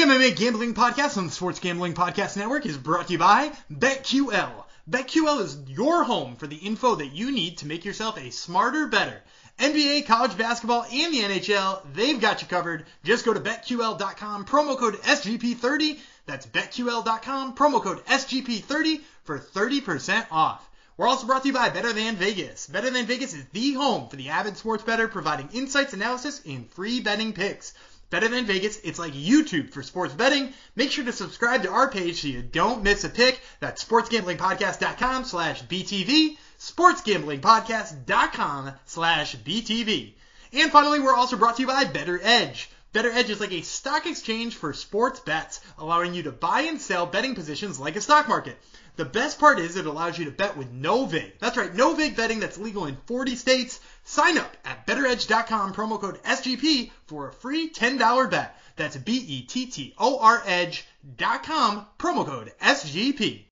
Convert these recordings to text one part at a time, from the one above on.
The MMA Gambling Podcast on the Sports Gambling Podcast Network is brought to you by BetQL. BetQL is your home for the info that you need to make yourself a smarter, bettor. NBA, college basketball, and the NHL, they've got you covered. Just go to BetQL.com, promo code SGP30. That's BetQL.com, promo code SGP30 for 30% off. We're also brought to you by Better Than Vegas. Better Than Vegas is the home for the avid sports bettor, providing insights, analysis, and free betting picks. Better Than Vegas, it's like YouTube for sports betting. Make sure to subscribe to our page so you don't miss a pick. That's sportsgamblingpodcast.com slash BTV, sportsgamblingpodcast.com slash BTV. And finally, we're also brought to you by BettorEdge. Better Edge is like a stock exchange for sports bets, allowing you to buy and sell betting positions like a stock market. The best part is it allows you to bet with no vig. That's right, no vig betting that's legal in 40 states. Sign up at bettoredge.com, promo code SGP for a free $10 bet. That's B-E-T-T-O-R edge.com, promo code SGP.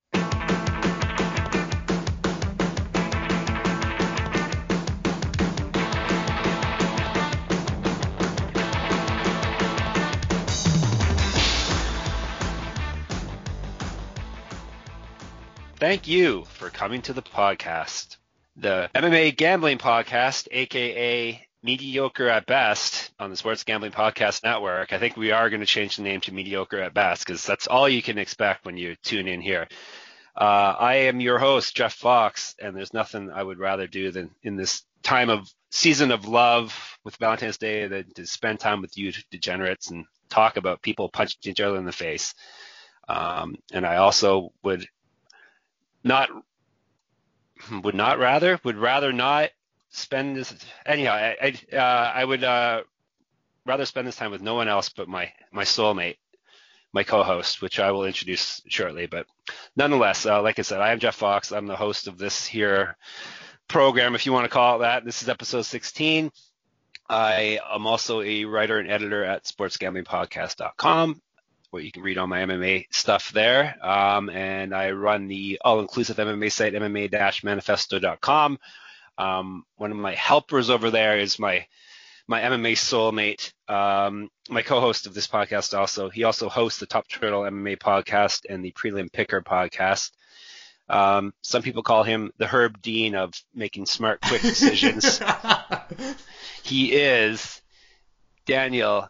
Thank you for coming to the podcast. The MMA Gambling Podcast, aka Mediocre at Best, on the Sports Gambling Podcast Network. I think we are going to change the name to Mediocre at Best because that's all you can expect when you tune in here. Uh, I am your host, Jeff Fox, and there's nothing I would rather do than in this time of season of love with Valentine's Day than to spend time with you degenerates and talk about people punching each other in the face. Um, and I also would not would not rather would rather not spend this anyhow i I, uh, I would uh, rather spend this time with no one else but my my soulmate my co-host which i will introduce shortly. But nonetheless uh, like i said i am jeff fox. I'm the host of this here program if you want to call it that. This is episode 16 i am also a writer and editor at sportsgamblingpodcast.com where you can read all my MMA stuff there. Um, and I run the all-inclusive MMA site, MMA-manifesto.com. Um, one of my helpers over there is my my MMA soulmate, um, my co-host of this podcast. Also, he also hosts the Top Turtle MMA podcast and the Prelim Picker podcast. Um, some people call him the Herb Dean of making smart, quick decisions. he is Daniel,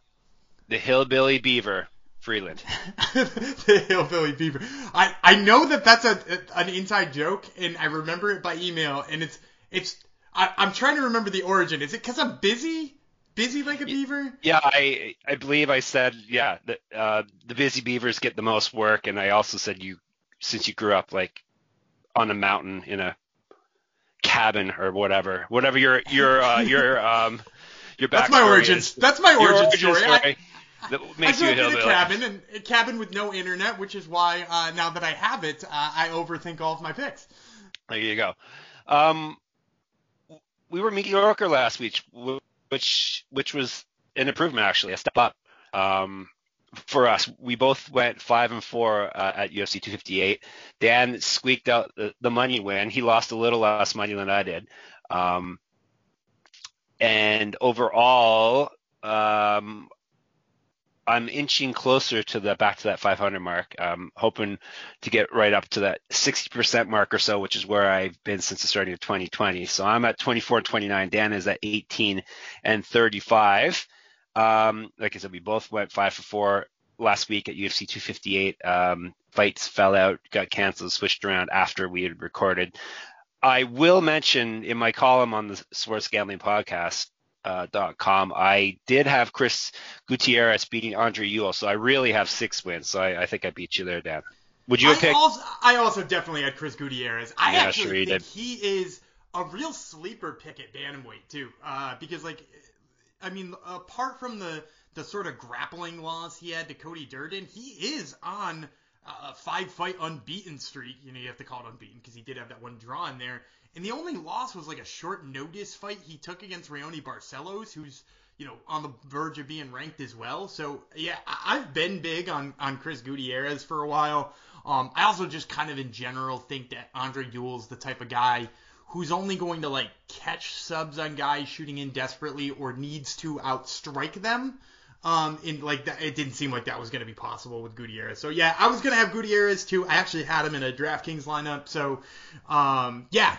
the Hillbilly Beaver. Freeland. the hillbilly beaver. I, I know that that's a, a, an inside joke, and I remember it by email, and it's it's. I, I'm trying to remember the origin. Is it because I'm busy? Busy like a beaver? Yeah, I I believe I said yeah. The uh, the busy beavers get the most work, and I also said you since you grew up like on a mountain in a cabin or whatever, whatever your your uh, your um your That's my origins. That's my origin, origin story. story. I, that makes I you a a cabin and a cabin with no internet, which is why uh, now that I have it, uh, I overthink all of my picks. There you go. Um, we were mediocre last week, which which was an improvement actually, a step up. Um, for us, we both went five and four uh, at UFC 258. Dan squeaked out the, the, money win. He lost a little less money than I did. Um, and overall, um, I'm inching closer to the back to that 500 mark. I'm hoping to get right up to that 60% mark or so, which is where I've been since the starting of 2020. So I'm at 24 and 29. Dan is at 18 and 35. Um, like I said, we both went five for four last week at UFC 258. Um, fights fell out, got canceled, switched around after we had recorded. I will mention in my column on the Sports Gambling Podcast uh, .com. I did have Chris Gutierrez beating Andre Ewell, so I really have six wins. So I, I think I beat you there, Dan. Would you I picked? Also, I also definitely had Chris Gutierrez. I yeah, actually sure think did. he is a real sleeper pick at bantamweight too, uh, because like, I mean, apart from the the sort of grappling loss he had to Cody Durden, he is on a five fight unbeaten streak. You know, you have to call it unbeaten because he did have that one draw in there. And the only loss was like a short notice fight he took against Raoni Barcelos, who's you know on the verge of being ranked as well. So yeah, I've been big on on Chris Gutierrez for a while. Um, I also just kind of in general think that Andre Ewell's the type of guy who's only going to like catch subs on guys shooting in desperately or needs to outstrike them. Um, in like that, it didn't seem like that was going to be possible with Gutierrez. So yeah, I was going to have Gutierrez too. I actually had him in a DraftKings lineup. So, um, yeah,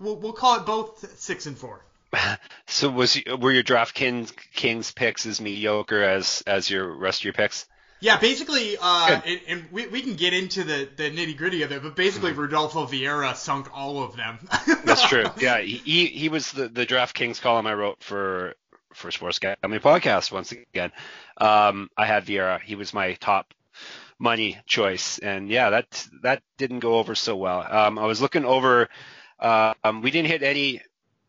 we'll, we'll call it both six and four. So was were your DraftKings Kings picks as mediocre as as your rest of your picks? Yeah, basically, uh, and, and, we, we can get into the, the nitty gritty of it, but basically, mm-hmm. Rodolfo Vieira sunk all of them. That's true. Yeah, he he was the the DraftKings column I wrote for for Sports Gambling Podcast once again. Um, I had Vieira. He was my top money choice, and yeah, that that didn't go over so well. Um, I was looking over. Uh, um, we didn't hit any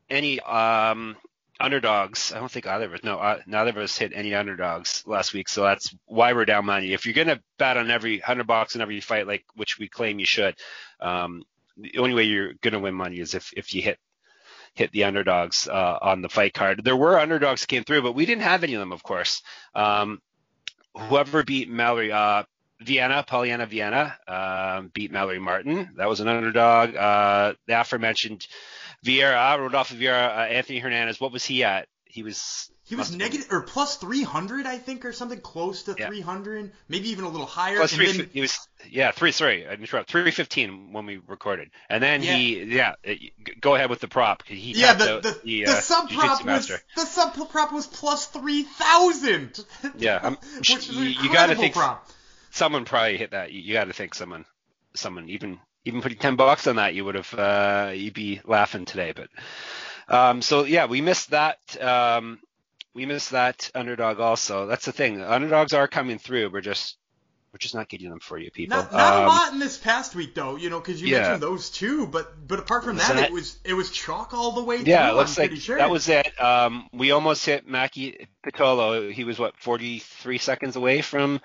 any um, underdogs. I don't think either of us. No, uh, neither of us hit any underdogs last week, so that's why we're down money. If you're gonna bet on every hundred bucks in every fight, like which we claim you should, um, the only way you're gonna win money is if if you hit hit the underdogs uh, on the fight card. There were underdogs came through, but we didn't have any of them, of course. Um, whoever beat Mallory, uh, Viana, Polyana Viana, um, beat Mallory Martin. That was an underdog. Uh, the aforementioned Vieira, Rodolfo Vieira, uh, Anthony Hernandez. What was he at? He was he was negative or plus 300, I think, or something close to yeah. 300, maybe even a little higher. Plus three, then, he was yeah three sorry I interrupt 315 when we recorded, and then yeah. he yeah go ahead with the prop. He yeah the the, the, the uh, sub prop was the sub prop was plus 3,000. Yeah, I'm, you, you got to think prop. someone probably hit that. You, you got to think someone someone even even putting 10 bucks on that you would have uh, you'd be laughing today, but. Um, so yeah, we missed that. Um, we missed that underdog also. That's the thing. Underdogs are coming through. We're just we're just not getting them for you, people. Not, not um, a lot in this past week though, you know, because you yeah. mentioned those two, but but apart from that, it was it was chalk all the way. Yeah, through, looks like sure. that was it. Um, we almost hit Maki Pitolo. He was what 43 seconds away from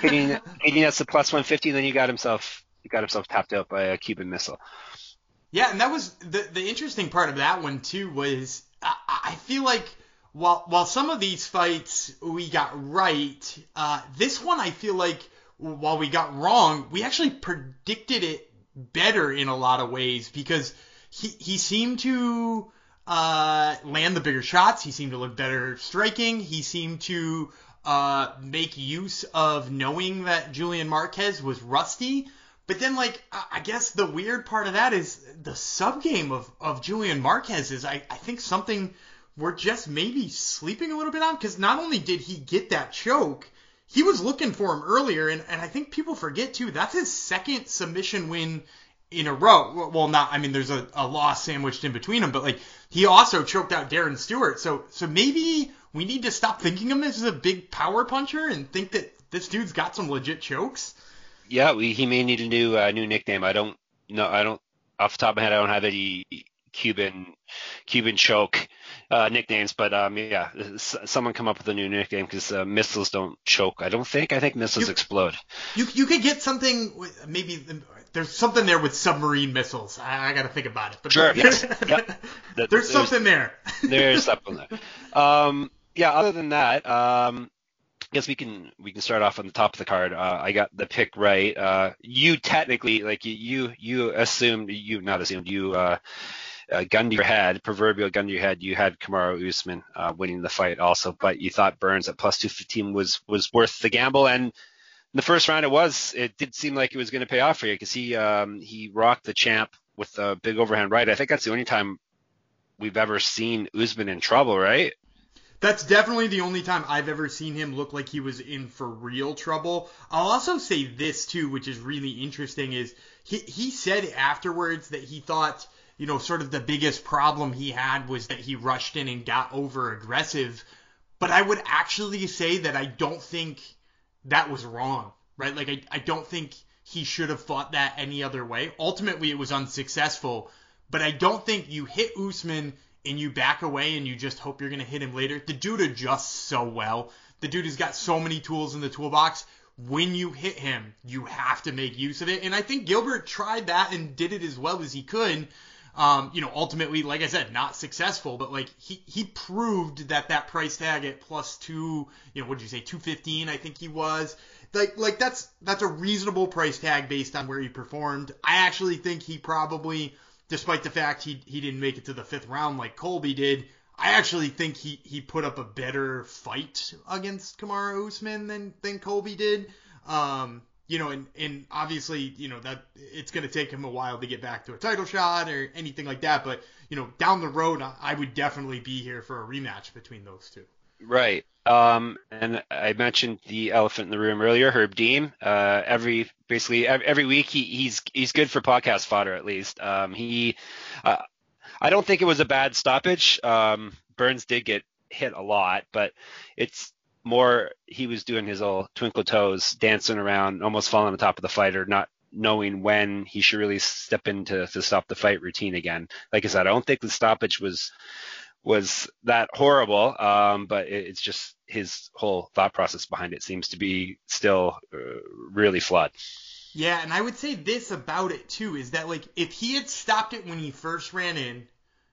hitting hitting us a plus 150. Then he got himself he got himself tapped out by a Cuban missile. Yeah, and that was the the interesting part of that one too was I, I feel like while while some of these fights we got right, uh, this one I feel like while we got wrong, we actually predicted it better in a lot of ways because he he seemed to uh, land the bigger shots. He seemed to look better striking. He seemed to uh, make use of knowing that Julian Marquez was rusty. But then, like, I guess the weird part of that is the sub game of, of Julian Marquez is, I, I think, something we're just maybe sleeping a little bit on because not only did he get that choke, he was looking for him earlier, and, and I think people forget too. That's his second submission win in a row. Well, not I mean, there's a, a loss sandwiched in between them, but like he also choked out Darren Stewart. So so maybe we need to stop thinking of him as a big power puncher and think that this dude's got some legit chokes. Yeah, we, he may need a new uh, new nickname. I don't know. I don't off the top of my head. I don't have any Cuban Cuban choke uh, nicknames, but um, yeah, someone come up with a new nickname because uh, missiles don't choke. I don't think. I think missiles you, explode. You you could get something with, maybe there's something there with submarine missiles. I, I got to think about it. But sure. yes. Yep. there's, there's, something there. there's something there. Um, yeah. Other than that, um, I guess we can we can start off on the top of the card. Uh, I got the pick right. Uh, you technically like you you assumed you not assumed you uh, uh, gun to your head, proverbial gun to your head, you had Kamaru Usman uh, winning the fight also, but you thought Burns at plus 215 was was worth the gamble. And the first round, it was. It did seem like it was going to pay off for you because he um, he rocked the champ with a big overhand right. I think that's the only time we've ever seen Usman in trouble, right? That's definitely the only time I've ever seen him look like he was in for real trouble. I'll also say this too, which is really interesting, is he he said afterwards that he thought you know, sort of the biggest problem he had was that he rushed in and got over aggressive. But I would actually say that I don't think that was wrong, right? Like, I, I don't think he should have fought that any other way. Ultimately, it was unsuccessful, but I don't think you hit Usman and you back away and you just hope you're going to hit him later. The dude adjusts so well. The dude has got so many tools in the toolbox. When you hit him, you have to make use of it. And I think Gilbert tried that and did it as well as he could. Um, you know, ultimately, like I said, not successful, but like he, he proved that that price tag at plus two, you know, what did you say, 215, I think he was. Like, like that's, that's a reasonable price tag based on where he performed. I actually think he probably, despite the fact he, he didn't make it to the fifth round like Colby did, I actually think he, he put up a better fight against Kamaru Usman than than Colby did. Um, you know, and, and obviously, you know, that it's going to take him a while to get back to a title shot or anything like that. But, you know, down the road, I would definitely be here for a rematch between those two. Right. Um, and I mentioned the elephant in the room earlier, Herb Dean. Uh, every basically every week he, he's he's good for podcast fodder at least. Um, he, uh, I don't think it was a bad stoppage. Um, Burns did get hit a lot, but it's more he was doing his old twinkle toes, dancing around, almost falling on top of the fighter, not knowing when he should really step into to stop the fight routine again. Like I said, I don't think the stoppage was was that horrible, um, but it, it's just his whole thought process behind it seems to be still uh, really flawed. Yeah, and I would say this about it too is that like if he had stopped it when he first ran in,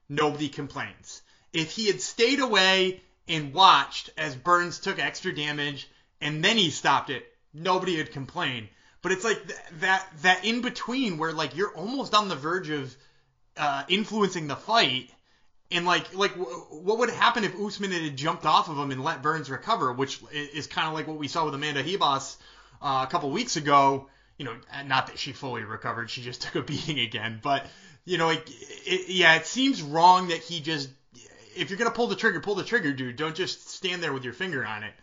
nobody complains. If he had stayed away and watched as Burns took extra damage and then he stopped it, nobody would complain. But it's like th- that that in between where like you're almost on the verge of uh, influencing the fight, and like like what would happen if Usman had jumped off of him and let Burns recover, which is kind of like what we saw with Amanda Ribas uh, a couple weeks ago. You know, not that she fully recovered, she just took a beating again. But you know, it, it, yeah, it seems wrong that he just if you're gonna pull the trigger, pull the trigger, dude. Don't just stand there with your finger on it.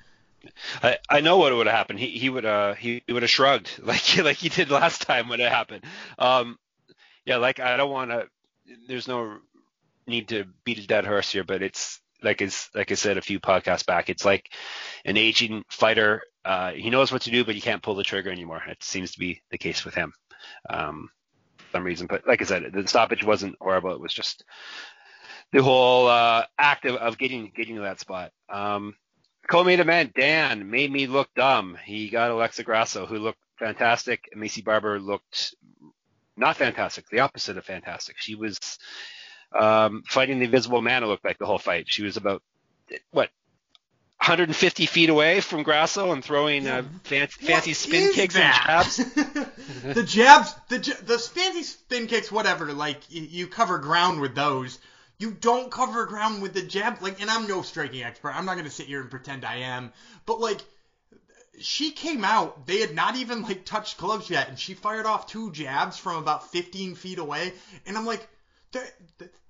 I, I know what would have happened. He he would uh he, he would have shrugged like like he did last time when it happened. Um, yeah, like I don't want to. There's no need to beat a dead horse here, but it's like it's like I said a few podcasts back. It's like an aging fighter. Uh, he knows what to do, but he can't pull the trigger anymore. It seems to be the case with him. Um, for some reason, but like I said, the stoppage wasn't horrible. It was just the whole uh, act of, of getting getting to that spot. Um, co-main event, Dan made me look dumb. He got Alexa Grasso, who looked fantastic. Maycee Barber looked not fantastic, the opposite of fantastic. She was um, fighting the Invisible Man. It looked like the whole fight. She was about what 150 feet away from Grasso and throwing uh, fancy, fancy spin kicks that? and jabs. the jabs, the the fancy spin kicks, whatever. Like you, you cover ground with those you don't cover ground with the jab. Like, and I'm no striking expert. I'm not gonna sit here and pretend I am. But like, she came out. They had not even like touched gloves yet, and she fired off two jabs from about 15 feet away. And I'm like,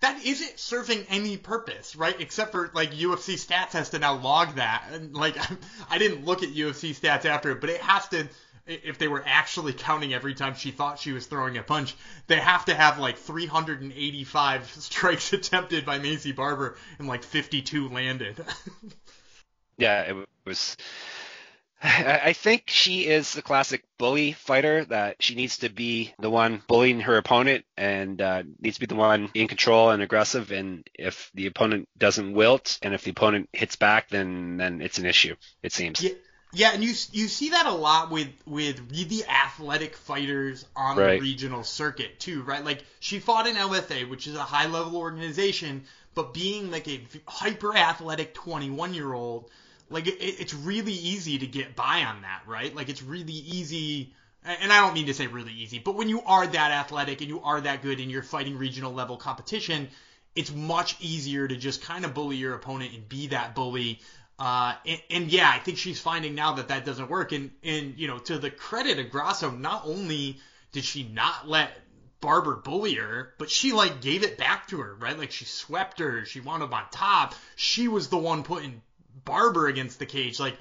that, isn't serving any purpose, right? Except for like UFC stats has to now log that. And like, I didn't look at UFC stats after it, but it has to if they were actually counting every time she thought she was throwing a punch, they have to have like 385 strikes attempted by Maycee Barber and like 52 landed. yeah, it was. I think she is the classic bully fighter that she needs to be the one bullying her opponent and uh, needs to be the one in control and aggressive. And if the opponent doesn't wilt and if the opponent hits back, then then it's an issue. It seems. Yeah yeah, and you you see that a lot with with really athletic fighters on right. the regional circuit too, right? Like she fought in LFA, which is a high level organization, but being like a hyper athletic 21 year old, like it, it's really easy to get by on that, right? Like it's really easy. And I don't mean to say really easy, but when you are that athletic and you are that good and you're fighting regional level competition, it's much easier to just kind of bully your opponent and be that bully uh, and, and, yeah, I think she's finding now that that doesn't work. And, and, you know, to the credit of Grasso, not only did she not let Barber bully her, but she like gave it back to her, right? Like she swept her, she wound up on top. She was the one putting Barber against the cage. Like,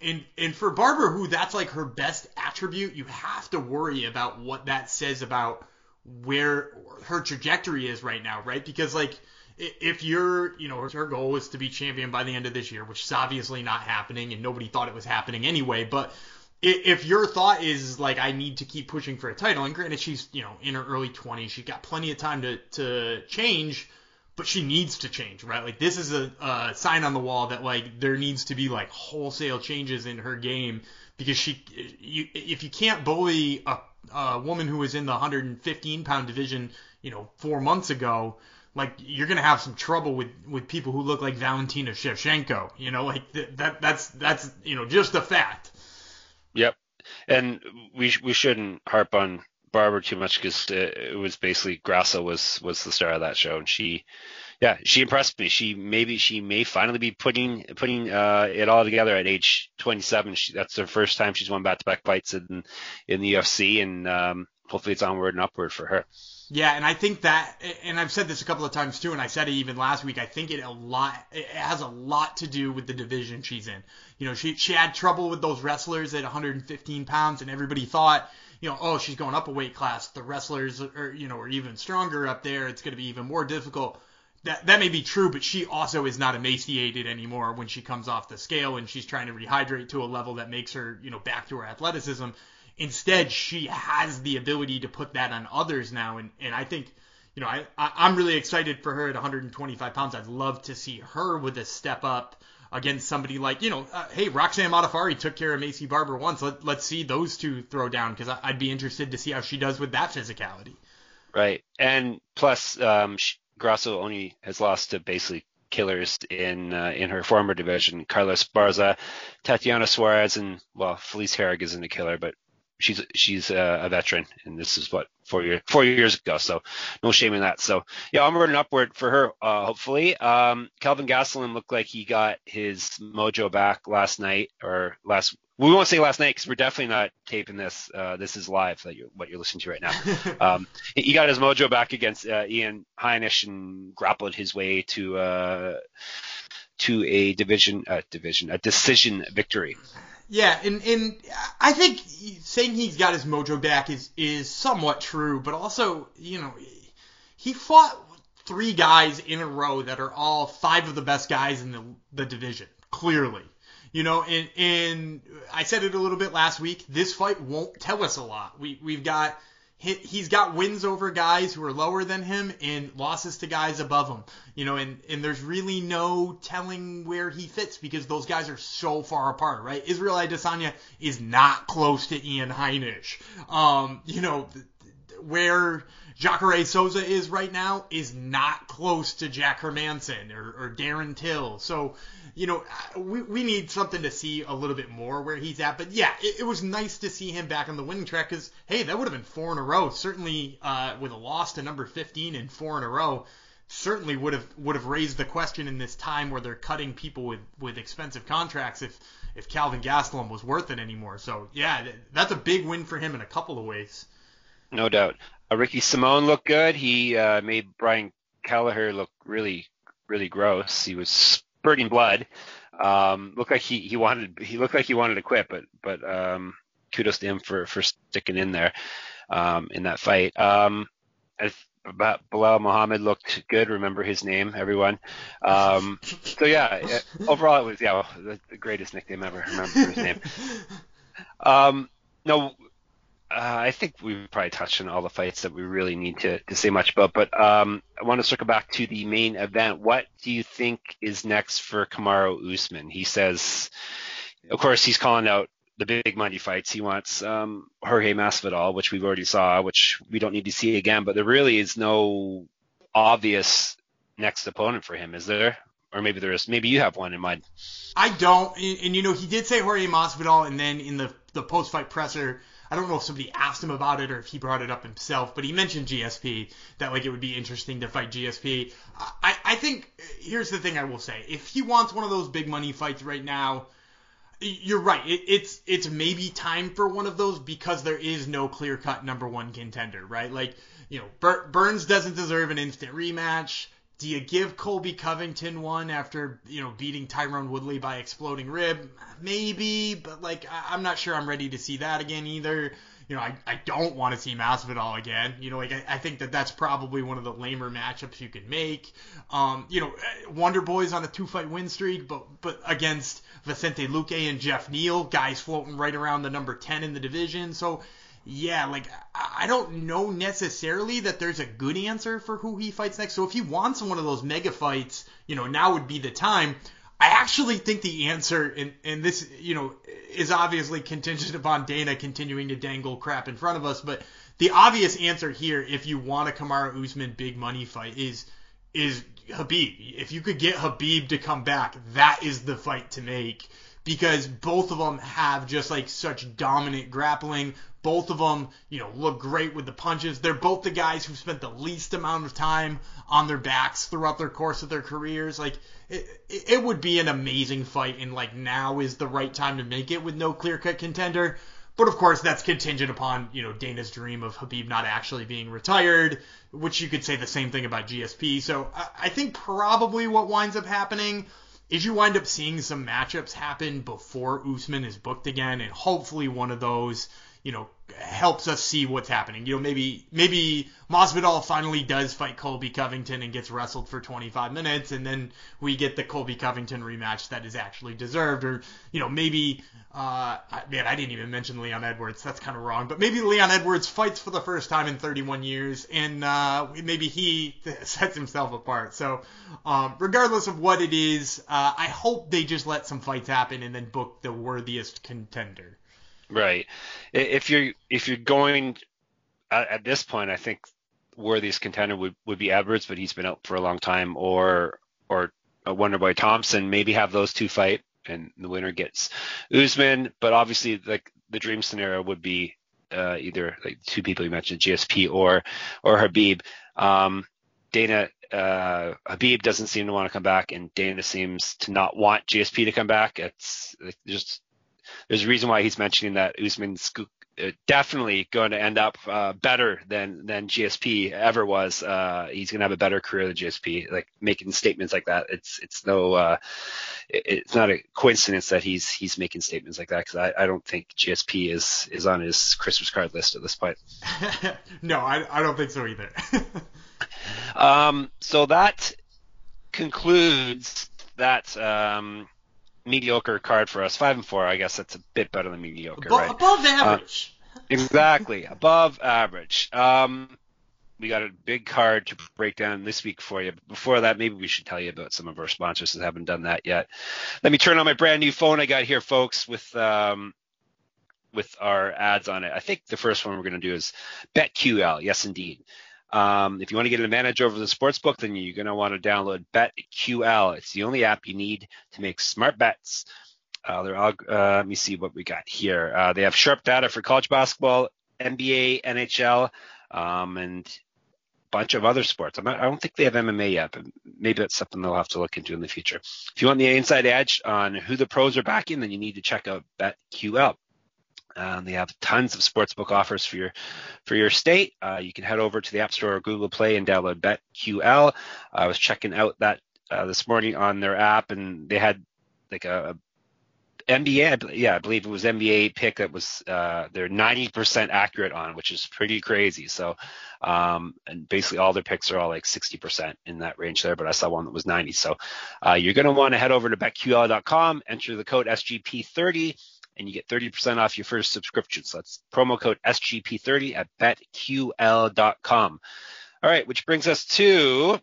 and and for Barber, who that's like her best attribute, you have to worry about what that says about where her trajectory is right now, right? Because like if you're, you know, her goal is to be champion by the end of this year, which is obviously not happening, and nobody thought it was happening anyway. But if your thought is like, I need to keep pushing for a title, and granted she's, you know, in her early 20s, she's got plenty of time to to change, but she needs to change, right? Like this is a, a sign on the wall that like there needs to be like wholesale changes in her game because she, you, if you can't bully a, a woman who was in the 115 pound division, you know, four months ago like you're gonna have some trouble with with people who look like Valentina Shevchenko. You know, like th- that that's that's you know just a fact. Yep, and we we shouldn't harp on Barber too much because it was basically Grasso was was the star of that show, and she, Yeah, she impressed me. She maybe she may finally be putting putting uh, it all together at age 27. She, that's her first time she's won back-to-back fights in in the UFC, and um, hopefully it's onward and upward for her. Yeah, and I think that, and I've said this a couple of times too, and I said it even last week. I think it a lot, it has a lot to do with the division she's in. You know, she she had trouble with those wrestlers at 115 pounds, and everybody thought, you know, oh, she's going up a weight class. The wrestlers are, you know, are even stronger up there. It's going to be even more difficult that that may be true, but she also is not emaciated anymore when she comes off the scale and she's trying to rehydrate to a level that makes her, you know, back to her athleticism. Instead, she has the ability to put that on others now, and and I think, you know, I, I am really excited for her at 125 pounds. I'd love to see her with a step up against somebody like, you know, uh, hey, Roxanne Modafferi took care of Maycee Barber once. Let let's see those two throw down because I'd be interested to see how she does with that physicality. Right, and plus, um, Grasso only has lost to basically killers in uh, in her former division. Carla Esparza, Tatiana Suarez, and well, Felice Herrig isn't a killer, but she's she's a, a veteran, and this is what four years four years ago. So no shame in that. So yeah, onward and upward for her. Uh, hopefully, um, Kelvin Gastelum looked like he got his mojo back last night or last. We won't say last night because we're definitely not taping this. Uh, this is live, that you're, what you're listening to right now. um, he got his mojo back against uh, Ian Heinisch and grappled his way to uh, to a division, uh, division, a decision victory. Yeah, and and I think saying he's got his mojo back is is somewhat true, but also you know he fought three guys in a row that are all five of the best guys in the the division, clearly. You know, and and I said it a little bit last week. This fight won't tell us a lot. We we've got he's got wins over guys who are lower than him and losses to guys above him. You know, and, and there's really no telling where he fits because those guys are so far apart, right? Israel Adesanya is not close to Ian Heinisch. Um, you know, where Jacare Souza is right now is not close to Jack Hermansson or, or Darren Till. So, you know, we, we need something to see a little bit more where he's at. But yeah, it, it was nice to see him back on the winning track because, hey, that would have been four in a row. Certainly, uh, with a loss to number 15 and four in a row, certainly would have would have raised the question in this time where they're cutting people with, with expensive contracts if if Kelvin Gastelum was worth it anymore. So yeah, that's a big win for him in a couple of ways. No doubt. Uh, Ricky Simón looked good. He uh, made Brian Kelleher look really, really gross. He was spurting blood. Um, looked like he, he wanted he looked like he wanted to quit, but but um, kudos to him for for sticking in there um, in that fight. Um, Belal Muhammad looked good. Remember his name, everyone. Um, so yeah, overall it was yeah the, the greatest nickname ever. Remember his name. Um, no, uh, I think we've probably touched on all the fights that we really need to, to say much about, but um, I want to circle back to the main event. What do you think is next for Kamaru Usman? He says, of course, he's calling out the big money fights. He wants um, Jorge Masvidal, which we've already saw, which we don't need to see again. But there really is no obvious next opponent for him, is there? Or maybe there is. Maybe you have one in mind. I don't. And, and you know, he did say Jorge Masvidal, and then in the the post fight presser I don't know if somebody asked him about it or if he brought it up himself, but he mentioned GSP that like it would be interesting to fight GSP. I, I think here's the thing I will say: if he wants one of those big money fights right now, you're right. It, it's it's maybe time for one of those because there is no clear cut number one contender, right? Like you know, Bur- Burns doesn't deserve an instant rematch. Do you give Colby Covington one after you know beating Tyrone Woodley by exploding rib? Maybe, but like I, am not sure I'm ready to see that again either. You know, I, I don't want to see Masvidal again. You know, like I, I think that that's probably one of the lamer matchups you can make. Um, you know, Wonder Boy's on a two fight win streak, but but against Vicente Luque and Geoff Neal, guys floating right around the number 10 in the division. So yeah, like I don't know necessarily that there's a good answer for who he fights next. So if he wants one of those mega fights, you know, now would be the time. I actually think the answer, and, and this, you know, is obviously contingent upon Dana continuing to dangle crap in front of us, but the obvious answer here, if you want a Kamaru Usman big money fight, is is Khabib. If you could get Khabib to come back, that is the fight to make because both of them have just like such dominant grappling. Both of them, you know, look great with the punches. They're both the guys who spent the least amount of time on their backs throughout their course of their careers. Like it, it would be an amazing fight, and like now is the right time to make it with no clear cut contender. But of course, that's contingent upon you know Dana's dream of Khabib not actually being retired, which you could say the same thing about GSP. So I, I think probably what winds up happening is you wind up seeing some matchups happen before Usman is booked again, and hopefully one of those you know, helps us see what's happening. You know, maybe maybe Masvidal finally does fight Colby Covington and gets wrestled for 25 minutes, and then we get the Colby Covington rematch that is actually deserved. Or you know, maybe uh, man, I didn't even mention Leon Edwards. That's kind of wrong. But maybe Leon Edwards fights for the first time in 31 years, and uh, maybe he sets himself apart. So, um, regardless of what it is, uh, I hope they just let some fights happen and then book the worthiest contender. Right. If you're if you're going at, at this point, I think worthiest contender would, would be Edwards, but he's been out for a long time, or or Wonderboy Thompson. Maybe have those two fight, and the winner gets Usman. But obviously, like the dream scenario would be uh, either like two people you mentioned, GSP or or Khabib. Um, Dana uh, Khabib doesn't seem to want to come back, and Dana seems to not want GSP to come back. It's just there's a reason why he's mentioning that Usman's uh, definitely going to end up uh, better than than GSP ever was. Uh, he's going to have a better career than GSP. Like making statements like that, it's it's no uh, it, it's not a coincidence that he's he's making statements like that because I, I don't think GSP is is on his Christmas card list at this point. no, I I don't think so either. um, so that concludes that um, mediocre card for us. Five and four, I guess that's a bit better than mediocre, right? Above average. Uh, exactly, above average. Um, we got a big card to break down this week for you. Before that, maybe we should tell you about some of our sponsors that haven't done that yet. Let me turn on my brand new phone I got here, folks, with um, with our ads on it. I think the first one we're going to do is BetQL. Yes, indeed. Um, if you want to get an advantage over the sports book, then you're going to want to download BetQL. It's the only app you need to make smart bets. Uh, they're all, uh, let me see what we got here. Uh, they have sharp data for college basketball, NBA, NHL, um, and a bunch of other sports. Not, i don't think they have MMA yet, but maybe that's something they'll have to look into in the future. If you want the inside edge on who the pros are backing, then you need to check out BetQL. Um, they have tons of sportsbook offers for your for your state. Uh, you can head over to the App Store or Google Play and download BetQL. I was checking out that uh, this morning on their app, and they had like a, a NBA, yeah, I believe it was NBA pick that was uh, they're 90% accurate on, which is pretty crazy. So, um, and basically all their picks are all like 60% in that range there, but I saw one that was 90. So, uh, you're to want to head over to betql.com, enter the code SGP30 and you get 30% off your first subscription. So that's promo code SGP30 at betql.com. All right, which brings us to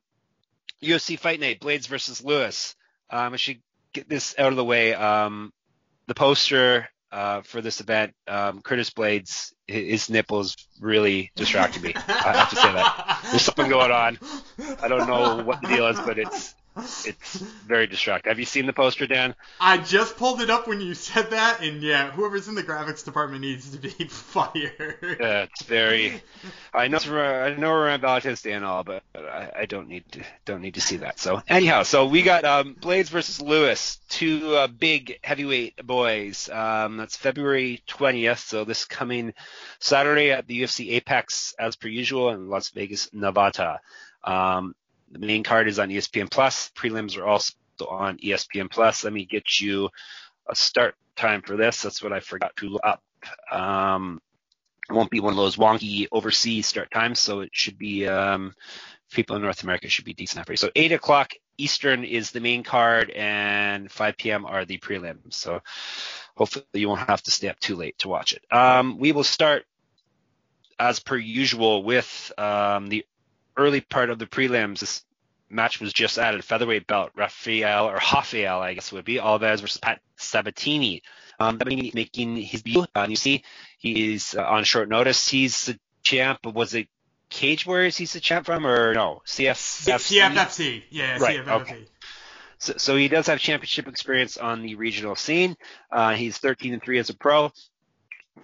UFC Fight Night, Blaydes versus Lewis. Um, I should get this out of the way. Um, the poster uh, for this event, um, Curtis Blaydes, his nipples really distracted me. I have to say that. There's something going on. I don't know what the deal is, but it's it's very distracting. Have you seen the poster, Dan? I just pulled it up when you said that, and yeah, whoever's in the graphics department needs to be fired. Yeah, it's very. I know. I know around Valentine's Day and all, but I, I, don't need to don't need to see that. So anyhow, so we got um, Blaydes versus Lewis, two uh, big heavyweight boys. Um, that's February 20th, so this coming Saturday at the UFC Apex, as per usual, in Las Vegas, Nevada. Um, the main card is on ESPN Plus. Prelims are also on ESPN Plus. Let me get you a start time for this. That's what I forgot to look up. Um, it won't be one of those wonky overseas start times, so it should be um, people in North America should be decent you. So eight o'clock Eastern is the main card, and 5 p.m. are the prelims. So hopefully you won't have to stay up too late to watch it. Um, we will start as per usual with um, the early part of the prelims, this match was just added featherweight belt. Rafael or Rafael, I guess would be Alves versus Pat Sabatini. Um, Sabatini making his debut. Uh, you see, he is uh, on short notice. He's the champ. Was it Cage Warriors? He's the champ from, or no? CFFC. CFFC. Yeah, right. CFFC. Okay. So, so he does have championship experience on the regional scene. Uh, he's 13 and three as a pro.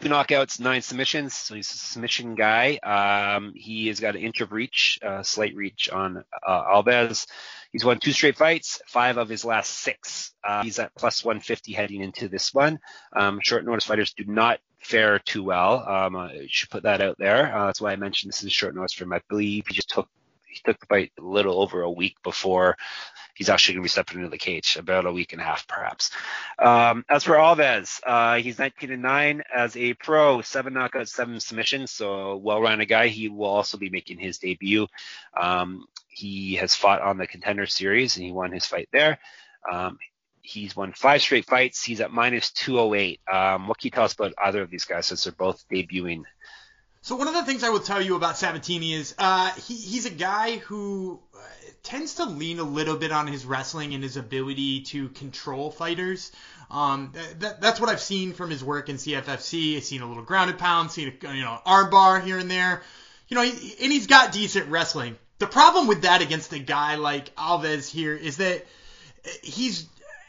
Knockouts, nine submissions. So he's a submission guy. Um, he has got an inch of reach, uh, slight reach on uh, Alves. He's won two straight fights, five of his last six. Uh, he's at plus 150 heading into this one. Um, short notice fighters do not fare too well. Um, I should put that out there. Uh, that's why I mentioned this is short notice for him. I believe he just took he took the fight a little over a week before he's actually going to be stepping into the cage, about a week and a half perhaps. Um, as for Alves, uh, he's 19 and 9 as a pro, seven knockouts, seven submissions, so well-rounded guy. He will also be making his debut. Um, he has fought on the contender series and he won his fight there. Um, he's won five straight fights. He's at minus 208. Um, what can you tell us about either of these guys since they're both debuting? So one of the things I will tell you about Sabatini is uh, he, he's a guy who uh, tends to lean a little bit on his wrestling and his ability to control fighters. Um, that, that's what I've seen from his work in CFFC. I've seen a little grounded pound, seen a you know arm bar here and there. You know, he, and he's got decent wrestling. The problem with that against a guy like Alves here is that he's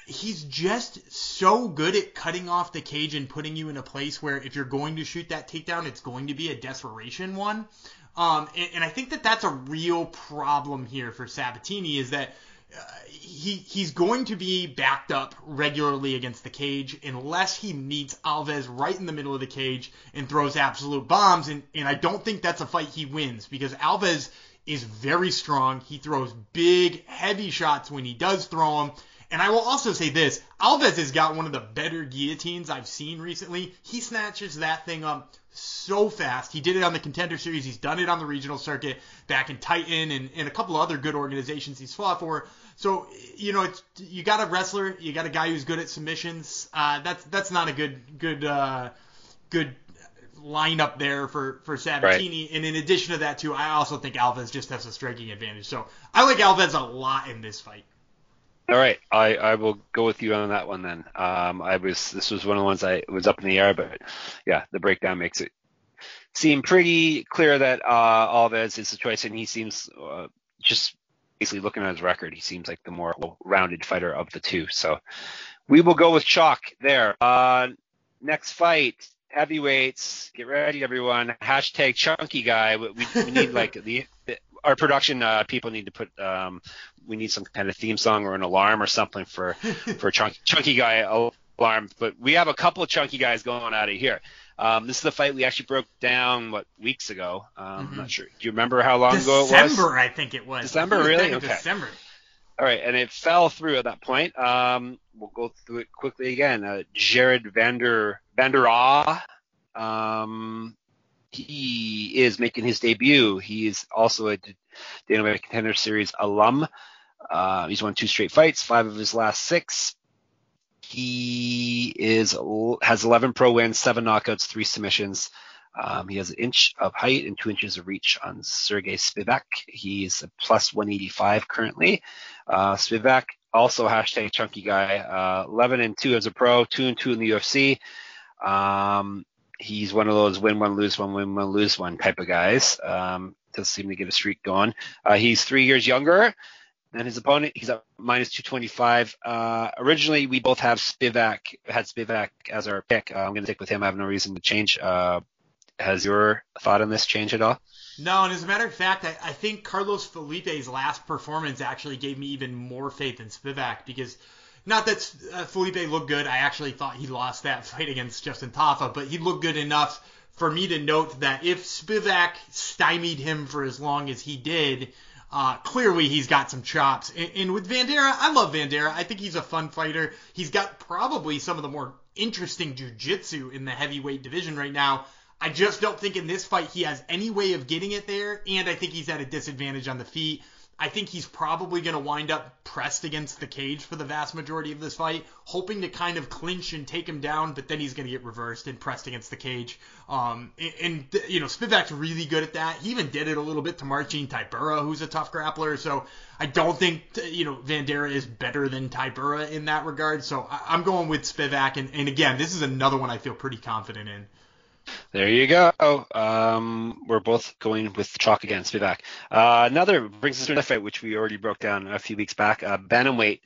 he's just so good at cutting off the cage and putting you in a place where if you're going to shoot that takedown, it's going to be a desperation one. Um, and, and I think that that's a real problem here for Sabatini is that uh, he he's going to be backed up regularly against the cage unless he meets Alves right in the middle of the cage and throws absolute bombs. And, and I don't think that's a fight he wins because Alves is very strong. He throws big, heavy shots when he does throw them. And I will also say this Alves has got one of the better guillotines I've seen recently. He snatches that thing up so fast. He did it on the contender series. He's done it on the regional circuit back in Titan and, and a couple of other good organizations he's fought for. So you know, it's, you got a wrestler, you got a guy who's good at submissions. Uh, that's that's not a good good uh, good lineup there for for Sabatini. Right. And in addition to that, too, I also think Alves just has a striking advantage. So I like Alves a lot in this fight. All right, I, I will go with you on that one then. Um, I was this was one of the ones I was up in the air, but yeah, the breakdown makes it seem pretty clear that uh, Alves is the choice, and he seems uh, just basically looking at his record, he seems like the more rounded fighter of the two. So we will go with chalk there. Uh, next fight, heavyweights. Get ready, everyone. Hashtag chunky guy. We, we need like the, the our production uh, people need to put um, we need some kind of theme song or an alarm or something for for chunky, chunky guy alarm. But we have a couple of chunky guys going out of here. Um, this is the fight we actually broke down what weeks ago. Um, mm-hmm. I'm not sure. Do you remember how long December, ago it was? December, I think it was. December, really? Okay. December. All right, and it fell through at that point. Um, we'll go through it quickly again. Uh, Jared Vander Vanderaa, um, he is making his debut. He is also a Dana White Contender Series alum. Uh, he's won two straight fights, five of his last six. He is has 11 pro wins, seven knockouts, three submissions. Um, he has an inch of height and two inches of reach on Sergey Spivak. He's a plus 185 currently. Uh, Spivak also hashtag chunky guy. Uh, 11 and two as a pro, two and two in the UFC. Um, he's one of those win one, lose one, win one, lose one type of guys. Um, does seem to get a streak going. Uh, he's three years younger than his opponent. He's at minus 225. Uh, originally, we both have Spivak, had Spivak as our pick. Uh, I'm going to stick with him. I have no reason to change. Uh, has your thought on this changed at all? No, and as a matter of fact, I, I think Carlos Felipe's last performance actually gave me even more faith in Spivak because not that uh, Felipe looked good. I actually thought he lost that fight against Justin Tafa, but he looked good enough for me to note that if Spivak stymied him for as long as he did, uh, clearly he's got some chops. And, and with Vanderaa, I love Vanderaa. I think he's a fun fighter. He's got probably some of the more interesting jiu-jitsu in the heavyweight division right now. I just don't think in this fight he has any way of getting it there, and I think he's at a disadvantage on the feet. I think he's probably going to wind up pressed against the cage for the vast majority of this fight, hoping to kind of clinch and take him down, but then he's going to get reversed and pressed against the cage. Um, and, and, you know, Spivak's really good at that. He even did it a little bit to Marcin Tybura, who's a tough grappler. So I don't think, you know, Vanderaa is better than Tybura in that regard. So I, am going with Spivak. And, and again, this is another one I feel pretty confident in. There you go. Um, we're both going with chalk again, Spivak. Uh, another brings us to another fight, which we already broke down a few weeks back. Uh, bantamweight.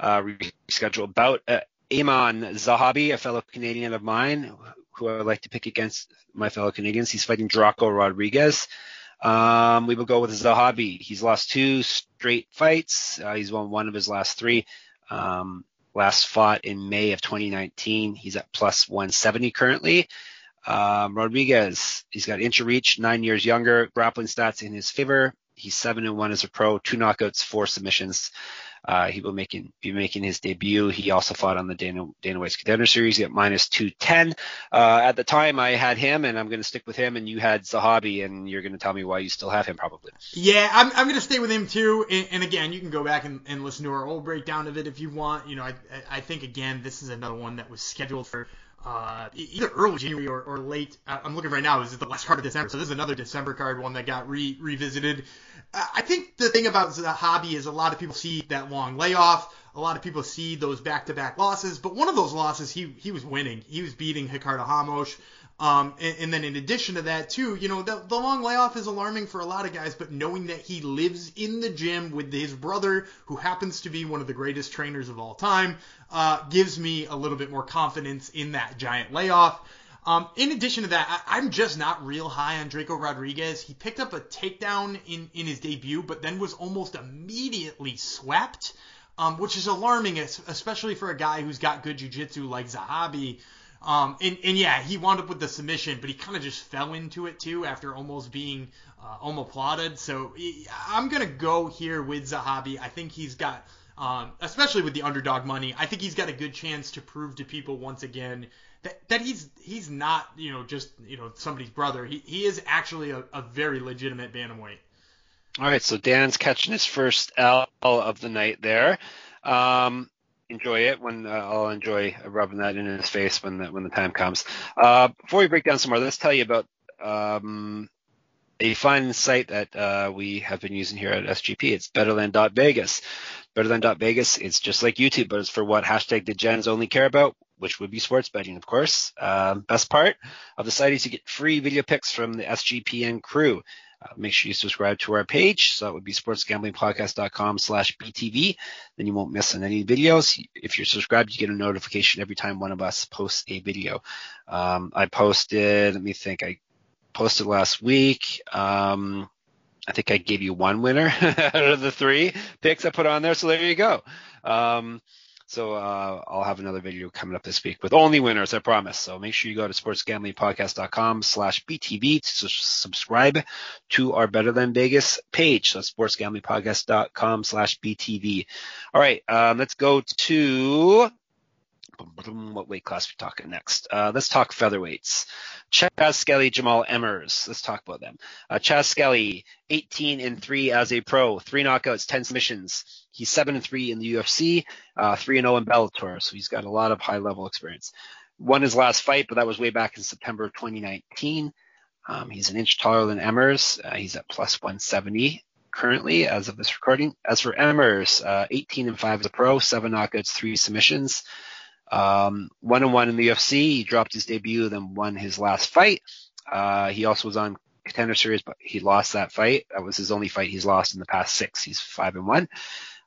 uh, rescheduled bout. Uh, Aiemann Zahabi, a fellow Canadian of mine, who I like to pick against my fellow Canadians. He's fighting Drako Rodriguez. Um, we will go with Zahabi. He's lost two straight fights. Uh, he's won one of his last three. Um, last fought in May of 2019. He's at plus 170 currently. Um, Rodriguez, he's got inch of reach, nine years younger, grappling stats in his favor. He's seven and one as a pro, two knockouts, four submissions. Uh, he will making, be making his debut. He also fought on the Dana, Dana White's Contender Series at minus 210. Uh, at the time, I had him, and I'm going to stick with him, and you had Zahabi, and you're going to tell me why you still have him, probably. Yeah, I'm, I'm going to stay with him, too. And, and again, you can go back and, and, listen to our old breakdown of it if you want. You know, I, I think, again, this is another one that was scheduled for uh, either early January or, or late. I'm looking right now. Is it the last part of December? So this is another December card, one that got re- revisited. I think the thing about Zahabi is a lot of people see that long layoff. A lot of people see those back-to-back losses, but one of those losses he he was winning. He was beating Ricardo Ramos. Um, and, and, then in addition to that too, you know, the, the long layoff is alarming for a lot of guys, but knowing that he lives in the gym with his brother, who happens to be one of the greatest trainers of all time, uh, gives me a little bit more confidence in that giant layoff. Um, in addition to that, I, am just not real high on Drako Rodriguez. He picked up a takedown in, in his debut, but then was almost immediately swept, um, which is alarming, especially for a guy who's got good jiu-jitsu like Zahabi. Um, and, and yeah, he wound up with the submission, but he kind of just fell into it too after almost being uh, omoplated. So I'm gonna go here with Zahabi. I think he's got, um, especially with the underdog money, I think he's got a good chance to prove to people once again that, that he's he's not you know just you know somebody's brother. He he is actually a, a very legitimate bantamweight. All right, so Dan's catching his first L of the night there. Um, enjoy it when uh, I'll enjoy rubbing that in his face when the, when the time comes. Uh, before we break down some more, let's tell you about um, a fun site that uh, we have been using here at SGP. It's betterthan.vegas. Betterthan.vegas, it's just like YouTube, but it's for what hashtag the gens only care about which would be sports betting, of course. Um, best part of the site is you get free video picks from the SGPN crew. Uh, make sure you subscribe to our page. So that would be sportsgamblingpodcast.com slash BTV. Then you won't miss on any videos. If you're subscribed, you get a notification every time one of us posts a video. Um, I posted, let me think, I posted last week. Um, I think I gave you one winner out of the three picks I put on there. So there you go. Um, so uh, I'll have another video coming up this week with only winners, I promise. So make sure you go to sportsgamblingpodcast.com slash BTV to subscribe to our Better Than Vegas page. So sportsgamblingpodcast.com slash BTV. All right, um, let's go to what weight class we're talking next? Uh, let's talk featherweights. Chaz Skelly, Jamall Emmers. Let's talk about them. Uh, Chaz Skelly, 18 and 3 as a pro, three knockouts, 10 submissions. He's 7 and 3 in the UFC, uh, 3 and 0 in Bellator. So he's got a lot of high level experience. Won his last fight, but that was way back in September of 2019. Um, he's an inch taller than Emmers. Uh, he's at plus 170 currently as of this recording. As for Emmers, uh, 18 and 5 as a pro, seven knockouts, three submissions. Um, one and one in the UFC. He dropped his debut, then won his last fight. Uh, he also was on contender series, but he lost that fight. That was his only fight he's lost in the past six. He's five and one.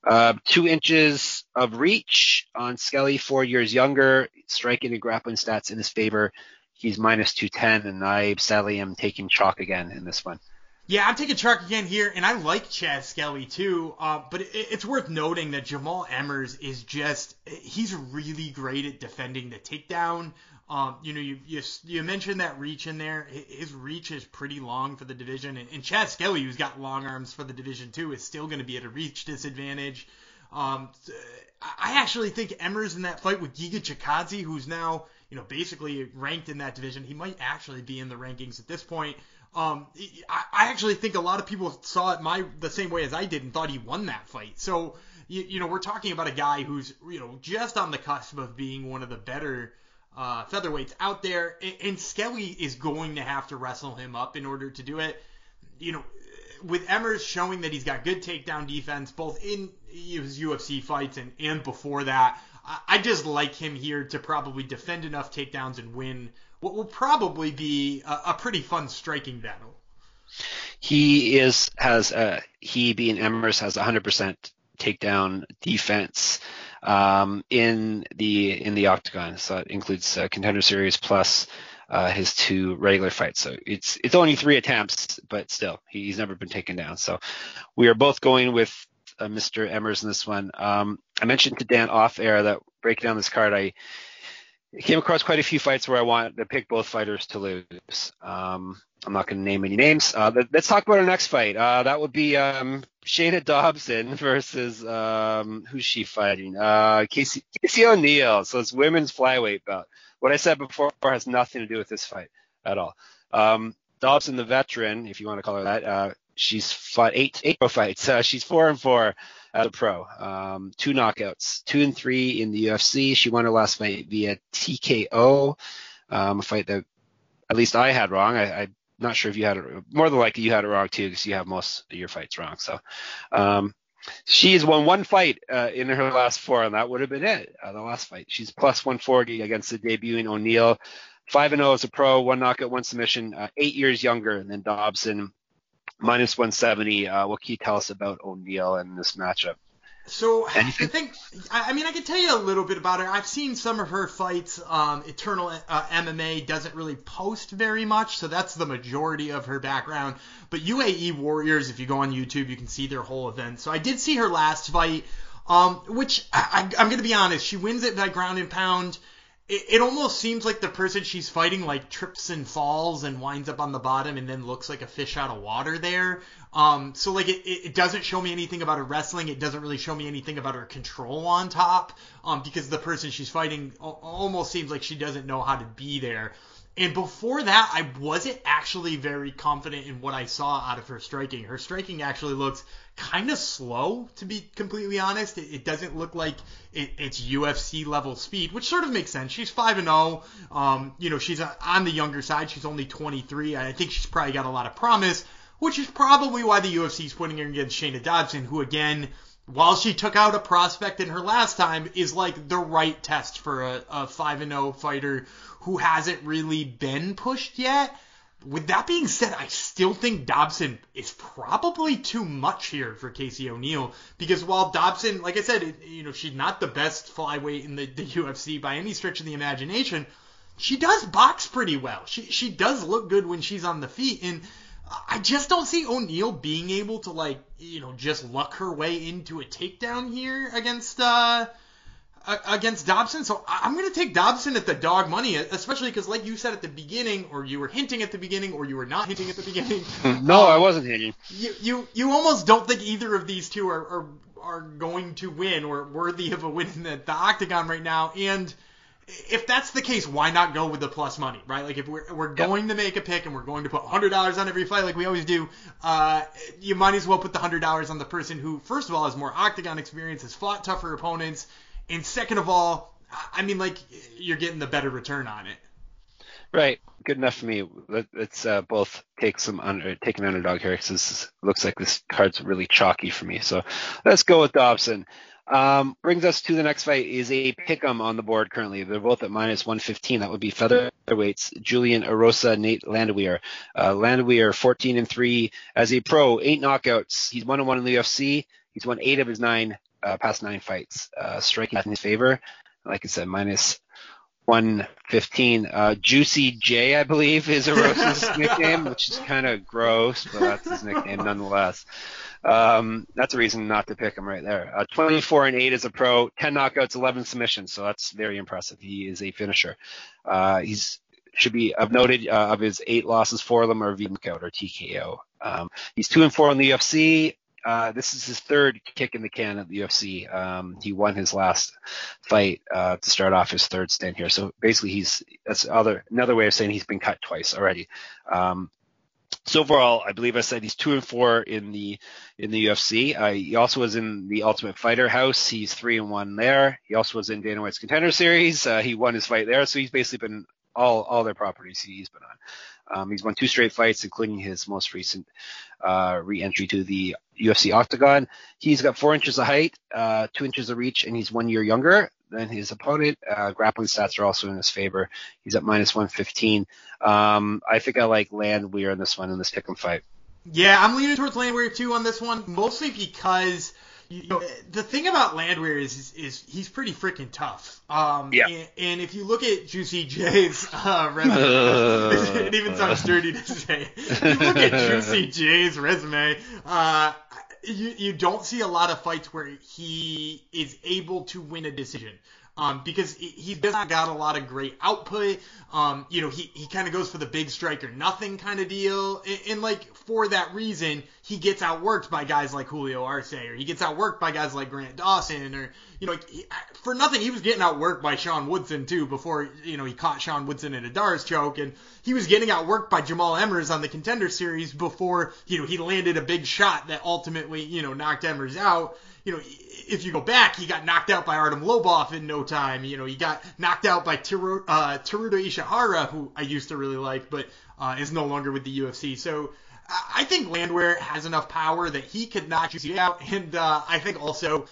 Uh, two inches of reach on Skelly, four years younger, striking and grappling stats in his favor. He's minus 210, and I sadly am taking chalk again in this one. Yeah, I'm taking Chark again here, and I like Chaz Skelly too. Uh, but it, it's worth noting that Jamall Emmers is just—he's really great at defending the takedown. Um, you know, you, you you mentioned that reach in there. His reach is pretty long for the division, and, and Chaz Skelly, who's got long arms for the division too, is still going to be at a reach disadvantage. Um, I actually think Emmers in that fight with Giga Chikadze, who's now you know basically ranked in that division, he might actually be in the rankings at this point. Um, I, actually think a lot of people saw it my the same way as I did and thought he won that fight. So you, you know we're talking about a guy who's you know just on the cusp of being one of the better uh, featherweights out there, and, and Skelly is going to have to wrestle him up in order to do it. You know, with Emmers showing that he's got good takedown defense both in his UFC fights and, and before that, I, I just like him here to probably defend enough takedowns and win what will probably be a, a pretty fun striking battle. He is has uh, he being Emmers has 100% takedown defense. um, in the in the octagon. So that includes uh, contender series plus uh, his two regular fights. So it's it's only three attempts, but still he's never been taken down. So we are both going with uh, Mr. Emmers in this one. Um, I mentioned to Dan off air that breaking down this card, I came across quite a few fights where I wanted to pick both fighters to lose. Um, I'm not going to name any names. Uh, let's talk about our next fight. Uh, that would be um, Shayna Dobson versus um, who's she fighting? Uh, Casey, Casey O'Neill. So it's women's flyweight bout. What I said before has nothing to do with this fight at all. Um, Dobson, the veteran, if you want to call her that, uh, she's fought eight eight pro fights. Uh, she's four and four as a pro. Um, two knockouts, two and three in the UFC. She won her last fight via TKO, um, a fight that at least I had wrong. I, am not sure if you had it. More than likely, you had it wrong too, because you have most of your fights wrong. So. Um, She's won one fight uh, in her last four, and that would have been it. Uh, the last fight, she's plus 140 against the debuting O'Neill. Five and zero oh as a pro, one knockout, one submission. Uh, eight years younger than Dobson, minus 170. Uh, what can you tell us about O'Neill in this matchup? So Anything? I think I mean I can tell you a little bit about her. I've seen some of her fights. Um, Eternal uh, MMA doesn't really post very much, so that's the majority of her background. But UAE Warriors, if you go on YouTube, you can see their whole event. So I did see her last fight, um, which I, I, I'm gonna be honest, she wins it by ground and pound it, it almost seems like the person she's fighting like trips and falls and winds up on the bottom and then looks like a fish out of water there. Um, so like it, it doesn't show me anything about her wrestling. It doesn't really show me anything about her control on top. Um, because the person she's fighting almost seems like she doesn't know how to be there. And before that, I wasn't actually very confident in what I saw out of her striking. Her striking actually looks kind of slow, to be completely honest. It, it doesn't look like it, it's UFC level speed, which sort of makes sense. She's 5 and 0. Um, you know, she's on the younger side. She's only 23. I think she's probably got a lot of promise, which is probably why the UFC is putting her against Shayna Dobson, who again, while she took out a prospect in her last time, is like the right test for a, a 5 and 0 fighter who hasn't really been pushed yet. With that being said, I still think Dobson is probably too much here for Casey O'Neill because while Dobson, like I said, you know, she's not the best flyweight in the, the UFC by any stretch of the imagination. She does box pretty well. She she does look good when she's on the feet, and I just don't see O'Neill being able to like you know just luck her way into a takedown here against uh against Dobson. So I'm going to take Dobson at the dog money, especially because, like you said at the beginning, or you were hinting at the beginning, or you were not hinting at the beginning. no, um, I wasn't hinting. You, you you almost don't think either of these two are are, are going to win or worthy of a win in the, the octagon right now. And if that's the case, why not go with the plus money, right? Like if we're we're going yep. to make a pick and we're going to put hundred dollars on every fight, like we always do, uh, you might as well put the hundred dollars on the person who, first of all, has more octagon experience, has fought tougher opponents and second of all, I mean, like you're getting the better return on it. Right. Good enough for me. Let's uh, both take some under, take an underdog here because looks like this card's really chalky for me. So let's go with Dobson. Um, brings us to the next fight is a pick'em on the board currently. They're both at minus 115. That would be featherweights Julian Erosa, Nate Landwehr. Uh, Landwehr 14 and 3 as a pro, eight knockouts. He's one and one in the UFC. He's won eight of his nine uh, past nine fights, uh, striking in his favor. Like I said, minus 115. Uh, Juicy J, I believe, is Erosa's nickname, which is kind of gross, but that's his nickname nonetheless. Um, that's a reason not to pick him right there. Uh, 24 and 8 is a pro, 10 knockouts, 11 submissions, so that's very impressive. He is a finisher. Uh, he's should be I've noted uh, of his eight losses, four of them are via knockout or TKO. Um, he's two and four in the UFC. Uh, this is his third kick in the can at the UFC. Um, he won his last fight uh, to start off his third stint here. So basically, he's that's other another way of saying he's been cut twice already. Um, so overall, I believe I said he's two and four in the in the UFC. Uh, he also was in the Ultimate Fighter House. He's three and one there. He also was in Dana White's Contender Series. Uh, he won his fight there, so he's basically been all all their properties he's been on. Um, he's won two straight fights, including his most recent uh, re-entry to the UFC Octagon. He's got four inches of height, uh, two inches of reach, and he's one year younger than his opponent. Uh, grappling stats are also in his favor. He's at minus 115. Um, I think I like Landwehr in this one in this pick'em fight. Yeah, I'm leaning towards Landwehr too on this one, mostly because you know, the thing about Landwehr is, is, is he's pretty freaking tough. Um, yeah. And, and, if you look at Juicy J's uh, resume, it even sounds dirty to say. If you look at Juicy J's resume, uh, you you don't see a lot of fights where he is able to win a decision um, because he's not got a lot of great output. Um, you know, he, he kind of goes for the big strike or nothing kind of deal. And, and, like, for that reason, he gets outworked by guys like Julio Arce or he gets outworked by guys like Grant Dawson or, you know, he, for nothing, he was getting outworked by Sean Woodson too before, you know, he caught Sean Woodson in a D'Arce choke and he was getting outworked by Jamall Emmers on the contender series before, you know, he landed a big shot that ultimately, you know, knocked Emmers out. You know, if you go back, he got knocked out by Artem Lobov in no time. You know, he got knocked out by Teru, uh, Ishihara, who I used to really like, but uh, is no longer with the UFC. So I think Landwehr has enough power that he could knock you out. And uh, I think also,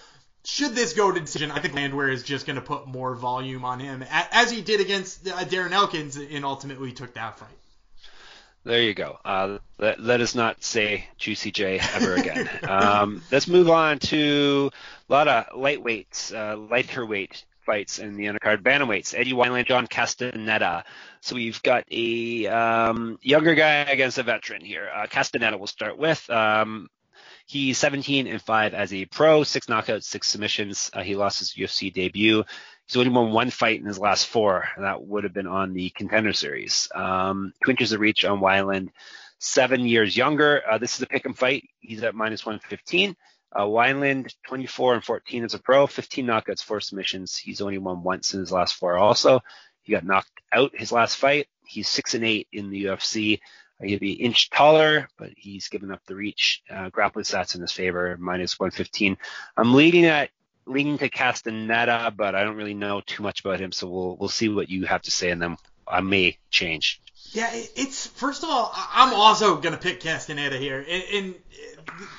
should this go to decision, I think Landwehr is just going to put more volume on him, as he did against uh, Darren Elkins and ultimately took that fight. There you go. Uh, let, let, us not say Juicy J ever again. um, let's move on to a lot of lightweights, uh, lighter weight fights in the undercard. Bantamweights, Eddie Wineland, John Castaneda. So we've got a um, younger guy against a veteran here. Uh, Castaneda we'll start with. Um, he's 17 and 5 as a pro, six knockouts, six submissions. Uh, he lost his UFC debut. He's only won one fight in his last four, and that would have been on the contender series. Um, two inches of reach on Wineland, seven years younger. Uh, this is a pick and fight. He's at minus 115. Uh, Wineland, 24 and 14 as a pro, 15 knockouts, four submissions. He's only won once in his last four. Also, he got knocked out his last fight. He's six and eight in the UFC. He'd be an inch taller, but he's given up the reach. Uh, grappling stats in his favor, minus 115. I'm leading at leaning to Castaneda, but I don't really know too much about him, so we'll we'll see what you have to say, and then I may change. Yeah, it's first of all, I'm also gonna pick Castaneda here, and,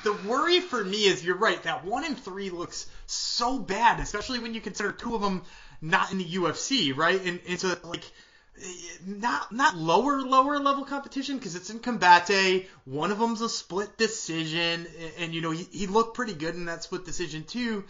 the worry for me is you're right that one in three looks so bad, especially when you consider two of them not in the UFC, right? And, and so like not not lower lower level competition because it's in Combate. One of them's a split decision, and, and you know he, he looked pretty good in that split decision too.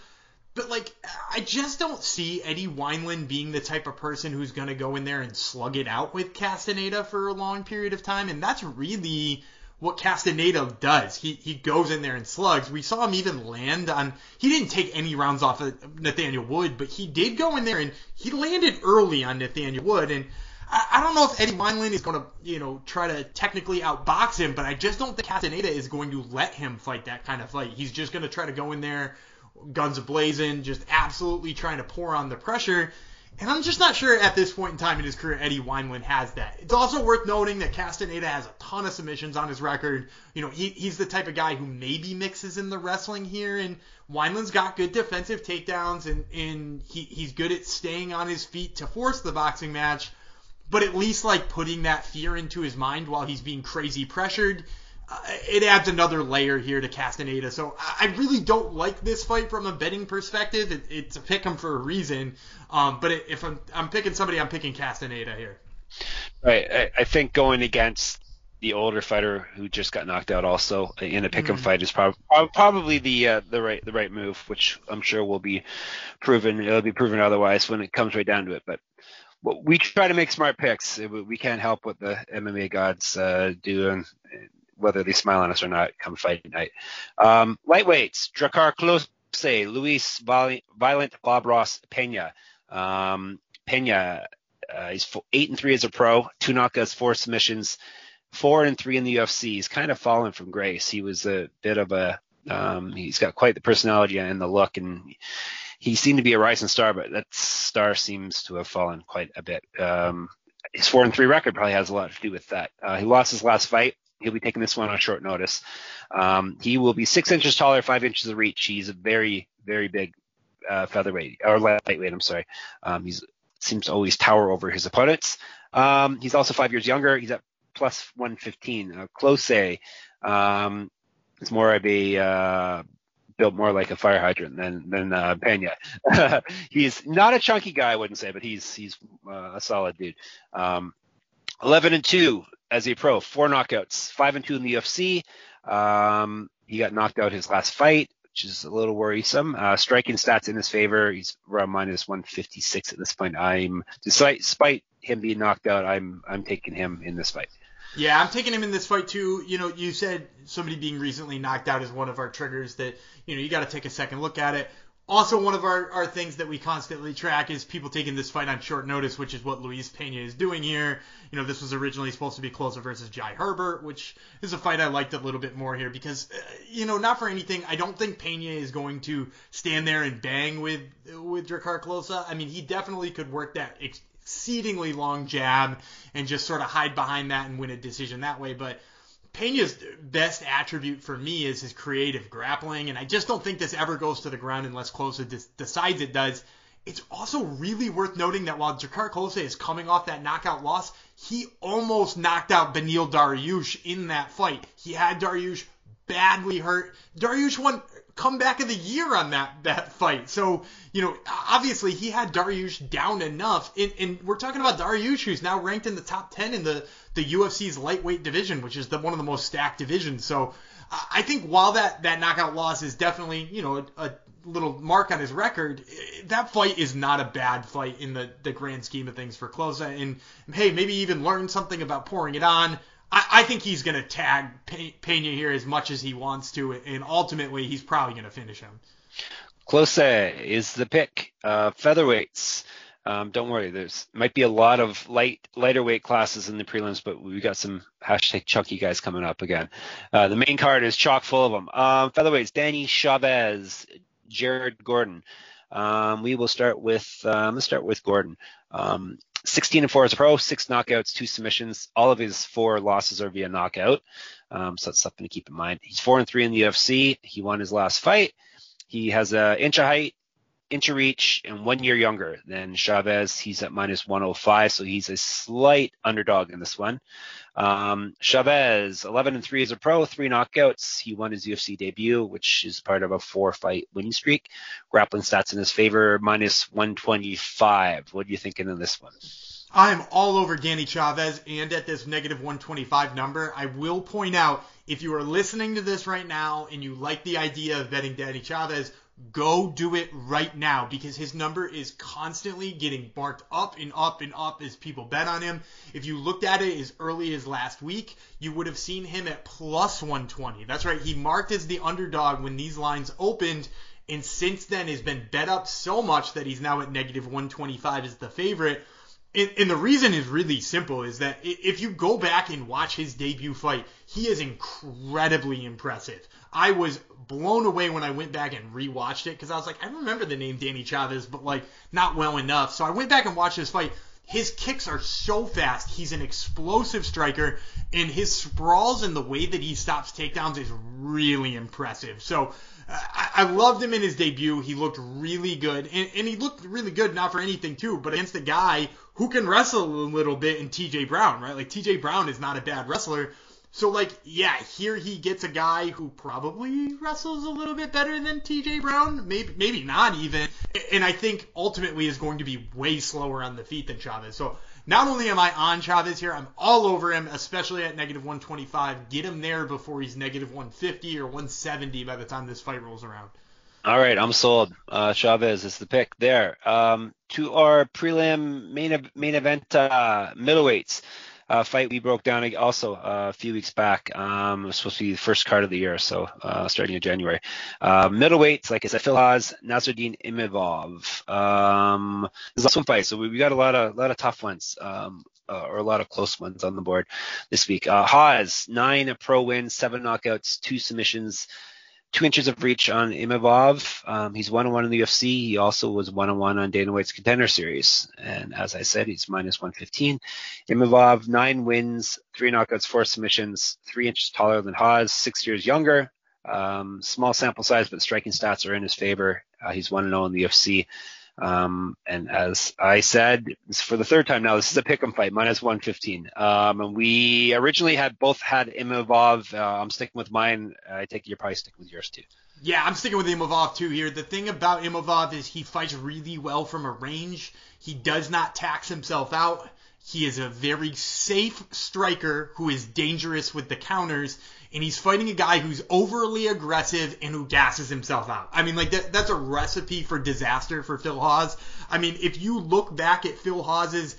But like, I just don't see Eddie Wineland being the type of person who's gonna go in there and slug it out with Castaneda for a long period of time, and that's really what Castaneda does. He he goes in there and slugs. We saw him even land on. He didn't take any rounds off of Nathaniel Wood, but he did go in there and he landed early on Nathaniel Wood. And I, I don't know if Eddie Wineland is going to you know try to technically outbox him, but I just don't think Castaneda is going to let him fight that kind of fight. He's just going to try to go in there guns blazing, just absolutely trying to pour on the pressure. And I'm just not sure at this point in time in his career Eddie Wineland has that. It's also worth noting that Castaneda has a ton of submissions on his record. You know, he, he's the type of guy who maybe mixes in the wrestling here, and Wineland's got good defensive takedowns, and, and he, he's good at staying on his feet to force the boxing match, but at least like putting that fear into his mind while he's being crazy pressured it adds another layer here to Castaneda. So I really don't like this fight from a betting perspective. It, it's a pick 'em for a reason. Um, but if I'm, I'm picking somebody, I'm picking Castaneda here. Right. I, I think going against the older fighter who just got knocked out also in a pick 'em mm. fight is prob- probably the uh, the right the right move, which I'm sure will be proven. It'll be proven otherwise when it comes right down to it. But we try to make smart picks. We can't help what the MMA gods uh, do, and whether they smile on us or not come fight night. Um, lightweights, Drakkar Klose, Luis Violent, Bob Ross, Pena. Um, Pena, uh, he's eight and three as a pro, two knockouts, four submissions, four and three in the UFC. He's kind of fallen from grace. He was a bit of a, um, he's got quite the personality and the look, and he seemed to be a rising star, but that star seems to have fallen quite a bit. Um, his four and three record probably has a lot to do with that. Uh, he lost his last fight He'll be taking this one on short notice. Um, he will be six inches taller, five inches of reach. He's a very, very big uh, featherweight or lightweight. I'm sorry. Um, he's seems to always tower over his opponents. Um, he's also five years younger. He's at plus 115. Uh, Klose um, more of a uh, built more like a fire hydrant than than uh, Pena. he's not a chunky guy, I wouldn't say, but he's he's uh, a solid dude. Um, 11 and two as a pro, four knockouts, five and two in the UFC. Um, he got knocked out his last fight. which is a little worrisome. Uh, striking stats in his favor. He's around minus 156 at this point. I'm despite, despite him being knocked out, I'm I'm taking him in this fight. Yeah, I'm taking him in this fight too. You know, you said somebody being recently knocked out is one of our triggers that, you know, you got to take a second look at it. Also, one of our, our things that we constantly track is people taking this fight on short notice, which is what Luis Pena is doing here. You know, this was originally supposed to be closer versus Jai Herbert, which is a fight I liked a little bit more here because, uh, you know, not for anything, I don't think Pena is going to stand there and bang with with Drakkar Klose. I mean, he definitely could work that exceedingly long jab and just sort of hide behind that and win a decision that way. But Pena's best attribute for me is his creative grappling, and I just don't think this ever goes to the ground unless Klose decides it does. It's also really worth noting that while Drakkar Klose is coming off that knockout loss, he almost knocked out Beneil Dariush in that fight. He had Dariush badly hurt. Dariush won comeback of the year on that that fight. So you know, obviously he had Dariush down enough, and, and we're talking about Dariush, who's now ranked in the top ten in the the UFC's lightweight division, which is the one of the most stacked divisions. So I think while that that knockout loss is definitely you know a, a little mark on his record, that fight is not a bad fight in the, the grand scheme of things for Klose. And hey, maybe even learn something about pouring it on. I, I think he's going to tag Pena here as much as he wants to, and ultimately he's probably going to finish him. Klose is the pick. Uh, featherweights. Um, don't worry, there's might be a lot of light lighter weight classes in the prelims, but we got some hashtag chunky guys coming up again. Uh, the main card is chock full of them. Um, featherweights: Danny Chavez, Jared Gordon. Um, we will start with um, let's start with Gordon. Um, 16 and 4 as a pro, six knockouts, two submissions. All of his four losses are via knockout. Um, so that's something to keep in mind. He's four and three in the UFC. He won his last fight. He has an inch of height, inch of reach, and one year younger than Chavez. He's at minus 105, so he's a slight underdog in this one. Um, Chavez, 11 and 3 as a pro, three knockouts. He won his UFC debut, which is part of a four fight winning streak. Grappling stats in his favor, minus 125. What are you thinking in this one? I'm all over Danny Chavez and at this negative 125 number. I will point out if you are listening to this right now and you like the idea of betting Danny Chavez, go do it right now because his number is constantly getting marked up and up and up as people bet on him. If you looked at it as early as last week, you would have seen him at plus 120. That's right, he marked as the underdog when these lines opened. And since then has been bet up so much that he's now at negative 125 as the favorite. And, the reason is really simple is that if you go back and watch his debut fight, he is incredibly impressive. I was blown away when I went back and rewatched it because I was like, I remember the name Danny Chavez, but like not well enough. So I went back and watched this fight. His kicks are so fast. He's an explosive striker, and his sprawls and the way that he stops takedowns is really impressive. So uh, I, I loved him in his debut. He looked really good, and, and he looked really good not for anything too, but against a guy who can wrestle a little bit in T.J. Brown, right? Like T.J. Brown is not a bad wrestler. So like, yeah, here he gets a guy who probably wrestles a little bit better than T.J. Brown, maybe maybe not even, and I think ultimately is going to be way slower on the feet than Chavez. So not only am I on Chavez here, I'm all over him, especially at negative 125. Get him there before he's negative 150 or 170 by the time this fight rolls around. All right, I'm sold. Uh, Chavez is the pick there. Um, to our prelim main main event uh, middleweights uh, fight we broke down also uh, a few weeks back. Um, it was supposed to be the first card of the year, so uh, starting in January. Uh, middleweights, like I said, Phil Hawes, Nassourdine Imavov. Um, there's also a fight, so we, we got a lot of lot of tough ones. Um, uh, or a lot of close ones on the board this week. Uh, Hawes, nine pro wins, seven knockouts, two submissions, two inches of reach on Imavov. Um, he's one on one in the UFC. He also was one on one on Dana White's Contender Series, and as I said, he's minus 115. Imavov nine wins, three knockouts, four submissions, three inches taller than Hawes, six years younger. Um, small sample size, but striking stats are in his favor. Uh, he's one and zero in the UFC. Um, and as I said, for the third time now, this is a pick'em fight, minus 115. Um, and we originally had both had Imavov. Uh, I'm sticking with mine. I take you're probably sticking with yours too. Yeah, I'm sticking with Imavov too here. The thing about Imavov is he fights really well from a range. He does not tax himself out. He is a very safe striker who is dangerous with the counters, and he's fighting a guy who's overly aggressive and who gasses himself out. I mean, like that, that's a recipe for disaster for Phil Hawes. I mean, if you look back at Phil Hawes's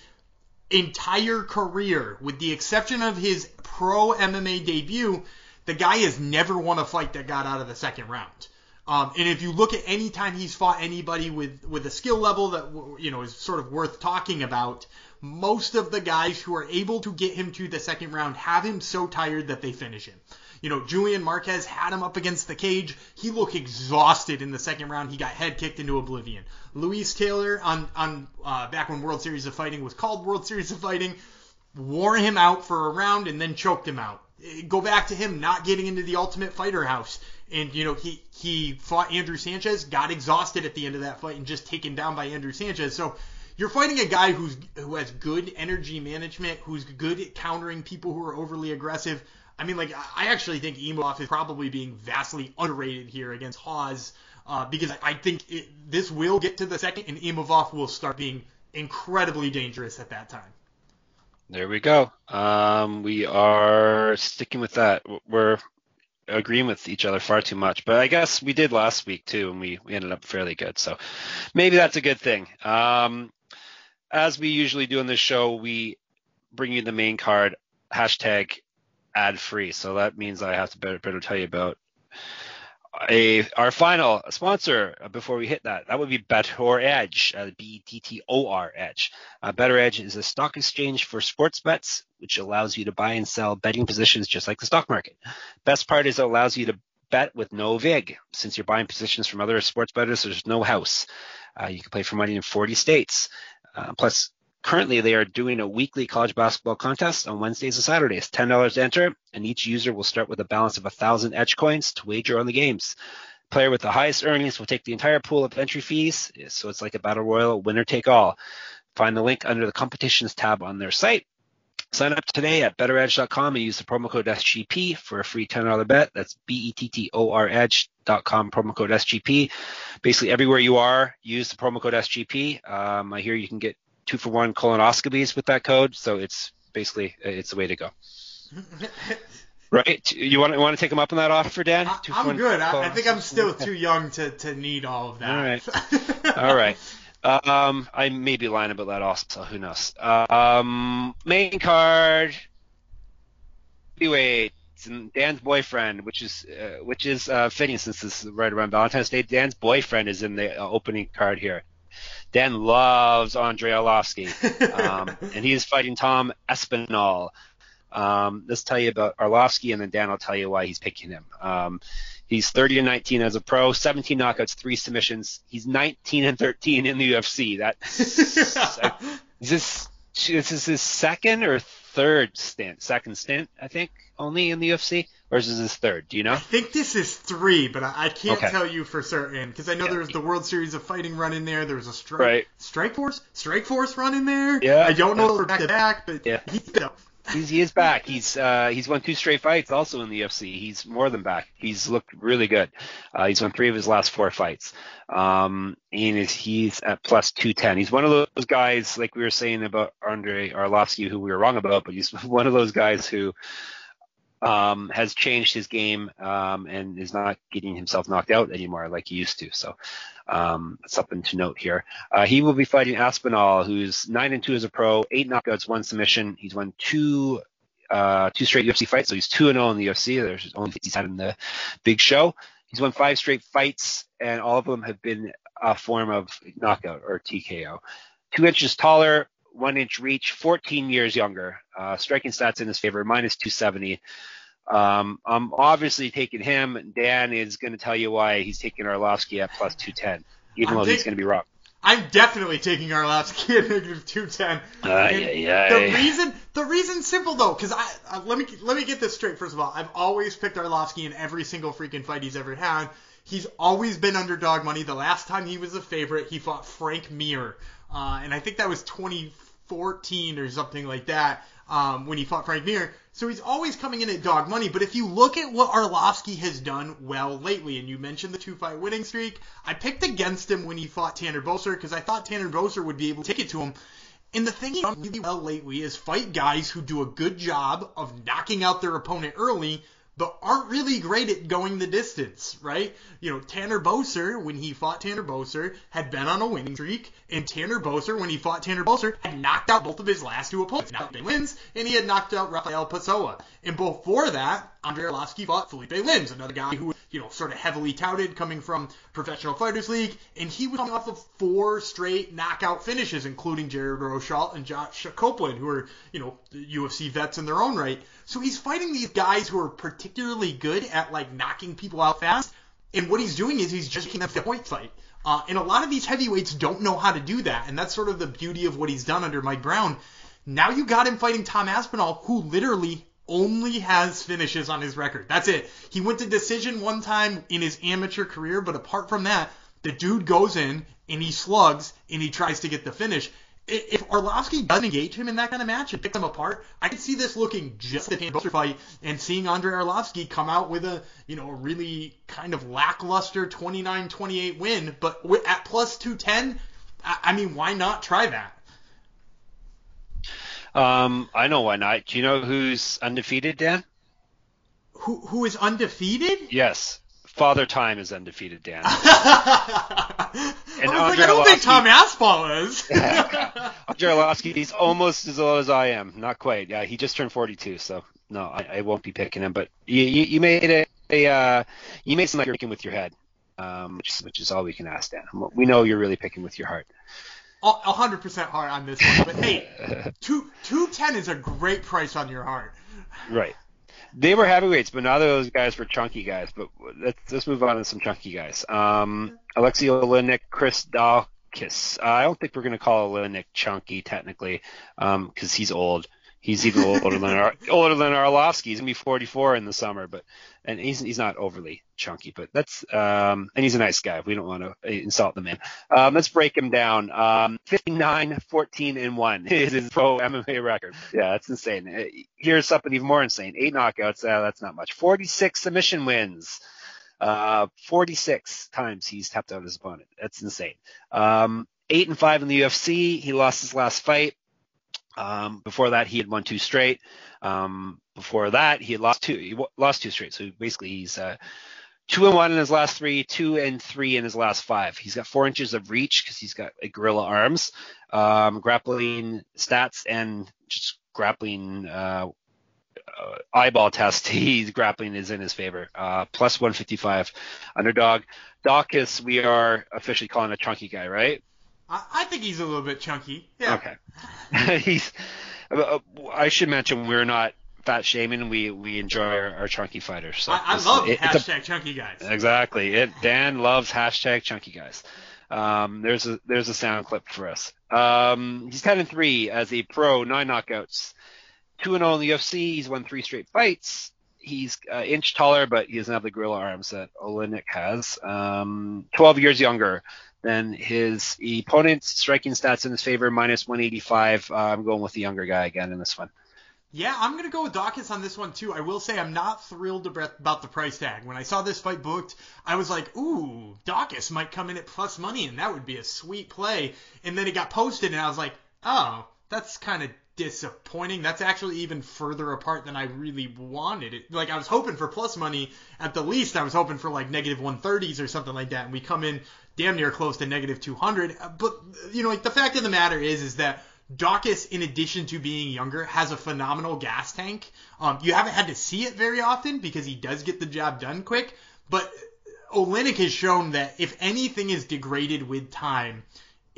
entire career, with the exception of his pro MMA debut, the guy has never won a fight that got out of the second round. Um, and if you look at any time he's fought anybody with, with a skill level that you know is sort of worth talking about, most of the guys who are able to get him to the second round have him so tired that they finish him. You know, Julian Marquez had him up against the cage. He looked exhausted in the second round. He got head kicked into oblivion. Luis Taylor on on uh, back when World Series of Fighting was called World Series of Fighting, wore him out for a round and then choked him out. Go back to him not getting into the Ultimate Fighter house, and you know he he fought Andrew Sanchez, got exhausted at the end of that fight and just taken down by Andrew Sanchez. So you're fighting a guy who's who has good energy management, who's good at countering people who are overly aggressive. I mean, like I actually think Imavov is probably being vastly underrated here against Hawes uh, because I think it, this will get to the second, and Imavov will start being incredibly dangerous at that time. There we go. Um, we are sticking with that. We're agreeing with each other far too much, but I guess we did last week too, and we, we ended up fairly good. So maybe that's a good thing. Um, as we usually do on this show, we bring you the main card hashtag ad free. So that means I have to better, better tell you about a our final sponsor before we hit that. That would be BettorEdge, uh, B-E-T-T-O-R Edge. Uh, BettorEdge is a stock exchange for sports bets, which allows you to buy and sell betting positions just like the stock market. Best part is it allows you to bet with no vig. Since you're buying positions from other sports bettors, there's no house. Uh, you can play for money in 40 states. Uh, plus, currently they are doing a weekly college basketball contest on Wednesdays and Saturdays. $10 to enter, and each user will start with a balance of 1,000 edge coins to wager on the games. Player with the highest earnings will take the entire pool of entry fees, so it's like a battle royal, winner take all. Find the link under the competitions tab on their site. Sign up today at bettoredge.com and use the promo code SGP for a free $10 bet. That's B-E-T-T-O-R edge.com, promo code SGP. Basically, everywhere you are, use the promo code SGP. Um, I hear you can get two for one colonoscopies with that code, so it's basically it's the way to go. right? You want to want to take them up on that offer, Dan? I, am good. I, I, think I'm still too young to, to need all of that. All right. all right. Um, I may be lying about that also. Who knows? Um, main card. Anyway, Dan's boyfriend, which is uh, which is uh, fitting since this is right around Valentine's Day. Dan's boyfriend is in the uh, opening card here. Dan loves Andrei Arlovski, um, and he is fighting Tom Aspinall. Um, let's tell you about Arlovski, and then Dan will tell you why he's picking him. Um, He's 30 and 19 as a pro, 17 knockouts, three submissions. He's 19 and 13 in the UFC. That is this this is his second or third stint, second stint, I think, only in the UFC, or is this his third? Do you know? I think this is three, but I, I can't okay. tell you for certain because I know yeah. there was the World Series of Fighting run in there. There was a strike right. Strikeforce Strike Force run in there. Yeah, I don't know back to back, but yeah. He, you know, He's he is back. He's uh, he's won two straight fights also in the UFC. He's more than back. He's looked really good. Uh, he's won three of his last four fights. Um, and is, he's at plus 210. He's one of those guys like we were saying about Andre Arlovski, who we were wrong about, but he's one of those guys who um, has changed his game um, and is not getting himself knocked out anymore like he used to. So um, something to note here. Uh, he will be fighting Aspinall, who's nine and two as a pro, eight knockouts, one submission. He's won two uh, two straight UFC fights, so he's two and zero oh in the UFC. There's only he's had in the big show. He's won five straight fights, and all of them have been a form of knockout or TKO. Two inches taller, one inch reach, 14 years younger. Uh, striking stats in his favor, minus 270. Um, I'm obviously taking him. Dan is going to tell you why he's taking Arlovski at plus 210, even I'm though he's going to be wrong. I'm definitely taking Arlovski at negative 210. Uh, yeah, yeah. The reason, the reason's simple though, because I, I, let me let me get this straight. First of all, I've always picked Arlovski in every single freaking fight he's ever had. He's always been underdog money. The last time he was a favorite, he fought Frank Mir, uh, and I think that was 20 14 or something like that um, when he fought Frank Mir. So he's always coming in at dog money. But if you look at what Arlovski has done well lately, and you mentioned the two fight winning streak, I picked against him when he fought Tanner Boser because I thought Tanner Boser would be able to take it to him. And the thing he's done really well lately is fight guys who do a good job of knocking out their opponent early, but aren't really great at going the distance, right? You know, Tanner Boser, when he fought Tanner Boser, had been on a winning streak, and Tanner Boser, when he fought Tanner Boser, had knocked out both of his last two opponents. Now he wins, and he had knocked out Rafael Pessoa. And before that, Andrei Arlovski fought Felipe Lins, another guy who, you know, sort of heavily touted coming from Professional Fighters League, and he was coming off of four straight knockout finishes, including Jared Rosholt and Josh Copeland, who are, you know, UFC vets in their own right. So he's fighting these guys who are particularly good at like knocking people out fast, and what he's doing is he's just making a point fight. Uh, and a lot of these heavyweights don't know how to do that, and that's sort of the beauty of what he's done under Mike Brown. Now you got him fighting Tom Aspinall, who literally only has finishes on his record. That's it. He went to decision one time in his amateur career, but apart from that, the dude goes in and he slugs and he tries to get the finish. If Arlovski doesn't engage him in that kind of match and picks him apart, I could see this looking just like a Buster fight and seeing Andrei Arlovski come out with a, you know, a really kind of lackluster 29-28 win, but at plus 210, I mean, why not try that? Um, I know why not. Do you know who's undefeated, Dan? Who who is undefeated? Yes. Father Time is undefeated, Dan. and I, was like, I don't think Tom Aspinall is. Andrei Arlovski, he's almost as old as I am. Not quite. Yeah, he just turned 42, so no, I, I won't be picking him. But you, you, you made a, a uh, you made something like you're picking with your head, um, which, which is all we can ask, Dan. We know you're really picking with your heart hundred percent heart on this one. But hey, two two ten is a great price on your heart. Right. They were heavyweights, but neither of those guys were chunky guys. But let's let's move on to some chunky guys. Um, Alexei Oleinik, Chris Daukaus. Uh, I don't think we're going to call Oleinik chunky technically, because um, he's old. He's even older than older than Arlovski. He's gonna be 44 in the summer, but and he's he's not overly chunky, but that's um and he's a nice guy. We don't want to insult the man. Um, let's break him down. Um, 59, 14 and one is his pro MMA record. Yeah, that's insane. Uh, here's something even more insane: eight knockouts. Uh, that's not much. 46 submission wins. Uh, 46 times he's tapped out his opponent. That's insane. Um, eight and five in the UFC. He lost his last fight. Um, before that, he had won two straight. Um, before that, he had lost two. He lost two straight. So basically, he's uh, two and one in his last three, two and three in his last five. He's got four inches of reach because he's got a gorilla arms, um, grappling stats, and just grappling uh, uh, eyeball test. He's grappling is in his favor. Uh, plus 155 underdog. Daukaus, we are officially calling a chunky guy, right? I, I think he's a little bit chunky. Yeah. Okay. he's. Uh, I should mention we're not fat shaming. We we enjoy our, our chunky fighters. So I, I love it, hashtag a, chunky guys. Exactly. It Dan loves hashtag chunky guys. Um, there's a there's a sound clip for us. Um, he's 10 and three as a pro, nine knockouts, two and zero oh in the UFC. He's won three straight fights. He's an inch taller, but he doesn't have the gorilla arms that Oleinik has. Um, 12 years younger than his opponent's striking stats in his favor, minus 185. Uh, I'm going with the younger guy again in this one. Yeah, I'm going to go with Daukaus on this one too. I will say I'm not thrilled about the price tag. When I saw this fight booked, I was like, ooh, Daukaus might come in at plus money, and that would be a sweet play. And then it got posted, and I was like, oh, that's kind of disappointing. That's actually even further apart than I really wanted it. Like I was hoping for plus money at the least. I was hoping for like negative 130s or something like that, and we come in damn near close to negative 200. But you know, like the fact of the matter is, is that Daukaus, in addition to being younger, has a phenomenal gas tank. Um, you haven't had to see it very often because he does get the job done quick. But Oleinik has shown that if anything is degraded with time,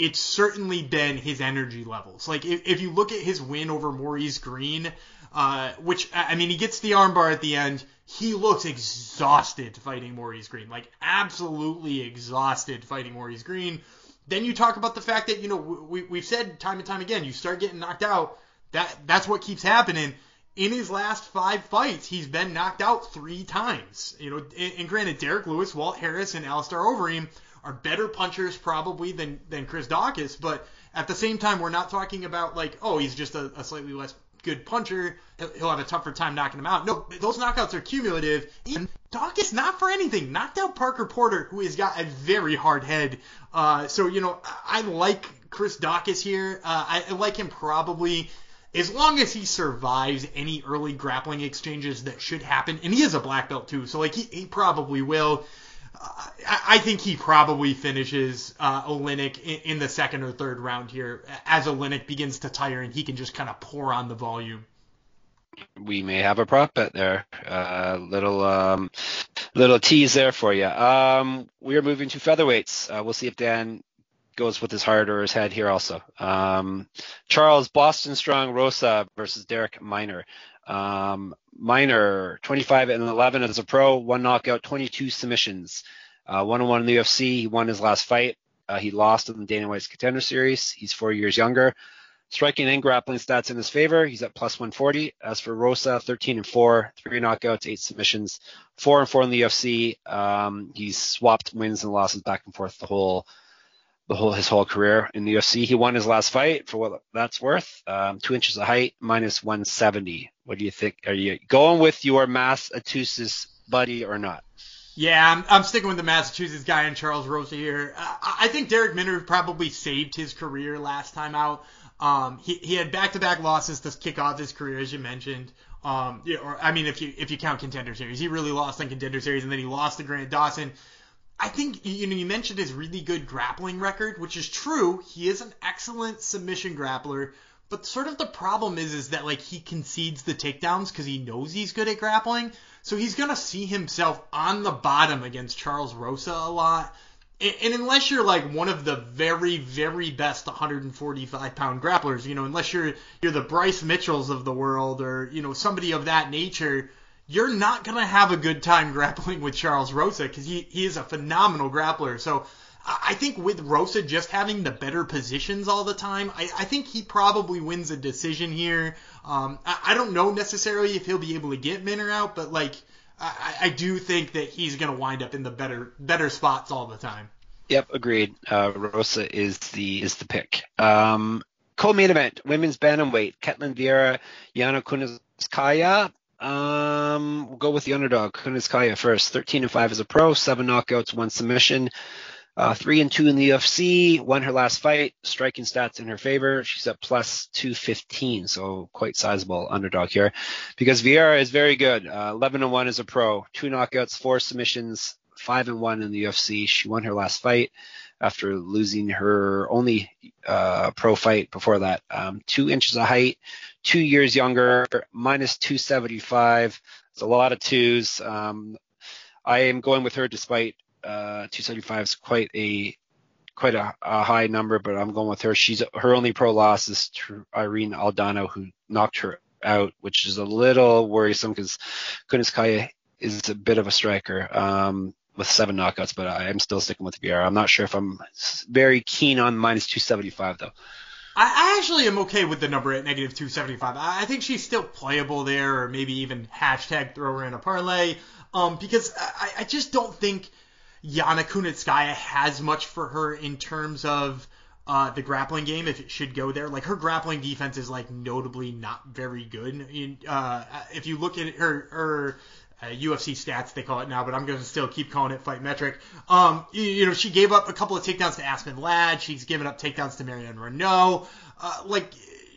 it's certainly been his energy levels. Like if, if you look at his win over Maurice Greene, uh, which I mean he gets the armbar at the end he looks exhausted fighting Maurice Greene, like absolutely exhausted fighting Maurice Greene. Then you talk about the fact that you know we we've said time and time again, you start getting knocked out, that that's what keeps happening. In his last five fights, he's been knocked out three times. You know, and, and granted, Derrick Lewis, Walt Harris, and Alistair Overeem are better punchers probably than than Chris Daukaus, but at the same time, we're not talking about like, oh, he's just a, a slightly less good puncher, he'll have a tougher time knocking him out. No, those knockouts are cumulative. And Daukaus not for anything. Knocked out Parker Porter, who has got a very hard head. Uh, so, you know, I like Chris Daukaus here. Uh, I, I like him probably as long as he survives any early grappling exchanges that should happen, and he is a black belt too, so like he, he probably will. I, think he probably finishes uh, Oleinik in, the second or third round here as Oleinik begins to tire and he can just kind of pour on the volume we may have a prop bet there. Uh, little um, little tease there for you. Um, we are moving to featherweights. Uh, we'll see if Dan goes with his heart or his head here also. Um, Charles Boston Strong Rosa versus Darrick Minner. Um, Minner, 25 and 11 as a pro, one knockout, 22 submissions. Uh, one on one in the UFC. He won his last fight. Uh, he lost in the Dana White's Contender Series. He's four years younger. Striking and grappling stats in his favor. He's at plus 140. As for Rosa, 13 and 4, three knockouts, eight submissions, four and four in the UFC. Um, he's swapped wins and losses back and forth the whole, the whole his whole career in the UFC. He won his last fight for what that's worth. Um, two inches of height, minus 170. What do you think? Are you going with your Massachusetts buddy or not? Yeah, I'm, I'm, sticking with the Massachusetts guy and Charles Rosa here. Uh, I think Darrick Minner probably saved his career last time out. Um, he, he had back-to-back losses to kick off his career, as you mentioned. Um, yeah, or I mean, if you if you count contender series, he really lost in contender series, and then he lost to Grant Dawson. I think you know you mentioned his really good grappling record, which is true. He is an excellent submission grappler, but sort of the problem is is that like he concedes the takedowns because he knows he's good at grappling, so he's gonna see himself on the bottom against Charles Rosa a lot and unless you're like one of the very very best 145 pound grapplers you know unless you're you're the bryce mitchells of the world or you know somebody of that nature you're not going to have a good time grappling with charles rosa because he, he is a phenomenal grappler so i think with rosa just having the better positions all the time i, I think he probably wins a decision here um, I, I don't know necessarily if he'll be able to get minner out but like I, I do think that he's going to wind up in the better better spots all the time. Yep, agreed. Uh, Rosa is the is the pick. Um, co-main event: women's bantamweight. Ketlen Vieira, Yana Kunitskaya. Um, we'll go with the underdog, Kunitskaya first. 13 and 5 as a pro, seven knockouts, one submission. Uh, three and two in the UFC. Won her last fight. Striking stats in her favor. She's at plus 215, so quite sizable underdog here. Because Vieira is very good. Uh, 11 and one as a pro. Two knockouts, four submissions, five and one in the UFC. She won her last fight after losing her only uh, pro fight before that. Um, two inches of height, two years younger, minus 275. It's a lot of twos. Um, I am going with her despite uh, 275 is quite a quite a, a, high number, but I'm going with her. She's her only pro loss is to Irene Aldana, who knocked her out, which is a little worrisome because Kunitskaya is a bit of a striker um, with seven knockouts, but I am still sticking with Vieira. I'm not sure if I'm very keen on minus 275 though. I actually am okay with the number at negative 275. I think she's still playable there, or maybe even hashtag throw her in a parlay, um, because I, I just don't think Yana Kunitskaya has much for her in terms of uh, the grappling game if it should go there. Like her grappling defense is like notably not very good. In, uh, if you look at her her uh, UFC stats they call it now, but I'm going to still keep calling it Fight Metric. Um, you, you, know she gave up a couple of takedowns to Aspen Ladd. She's given up takedowns to Marion Reneau. Uh, like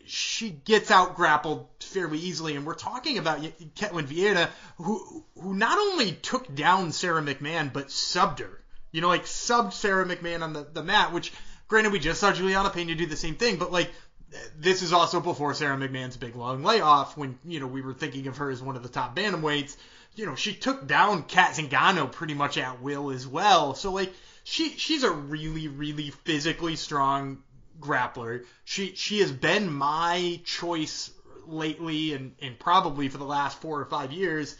she gets out grappled fairly easily. And we're talking about Ketlen Vieira, who who not only took down Sara McMann but subbed her. You know, like subbed Sara McMann on the, the mat. Which, granted, we just saw Julianna Peña do the same thing, but like this is also before Sara McMann's big long layoff when you know we were thinking of her as one of the top bantamweights. You know, she took down Cat Zingano pretty much at will as well. So like she she's a really really physically strong grappler. She she has been my choice lately and, and probably for the last four or five years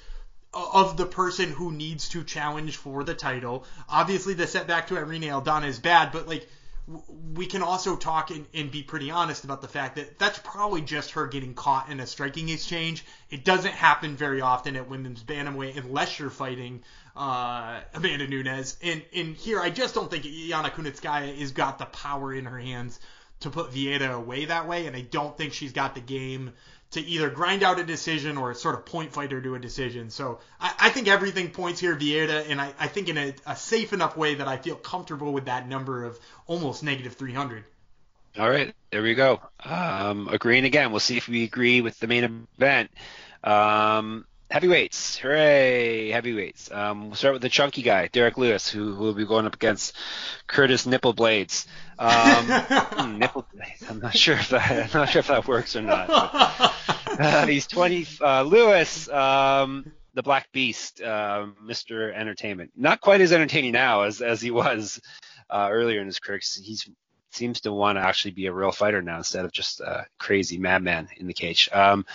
of the person who needs to challenge for the title. Obviously, the setback to Irene Aldana is bad, but like we can also talk and, and, be pretty honest about the fact that that's probably just her getting caught in a striking exchange. It doesn't happen very often at women's bantamweight unless you're fighting uh, Amanda Nunes. And, and here, I just don't think Yana Kunitskaya has got the power in her hands to put Vieira away that way, and I don't think she's got the game to either grind out a decision or sort of point fighter to a decision. So I, I think everything points here Vieira, and I, I think in a, a, safe enough way that I feel comfortable with that number of almost negative 300. All right, there we go. Um, agreeing again. We'll see if we agree with the main event. Um, heavyweights, hooray! Heavyweights. Um, we'll start with the chunky guy, Derrick Lewis, who will be going up against Curtis Nipple Blaydes. Um, hmm, nipple. I'm not sure if that. I'm not sure if that works or not. But, uh, he's 20. Uh, Lewis. Um, the Black Beast, uh, Mr. Entertainment. Not quite as entertaining now as as he was uh, earlier in his career. He's seems to want to actually be a real fighter now instead of just a crazy madman in the cage. Um,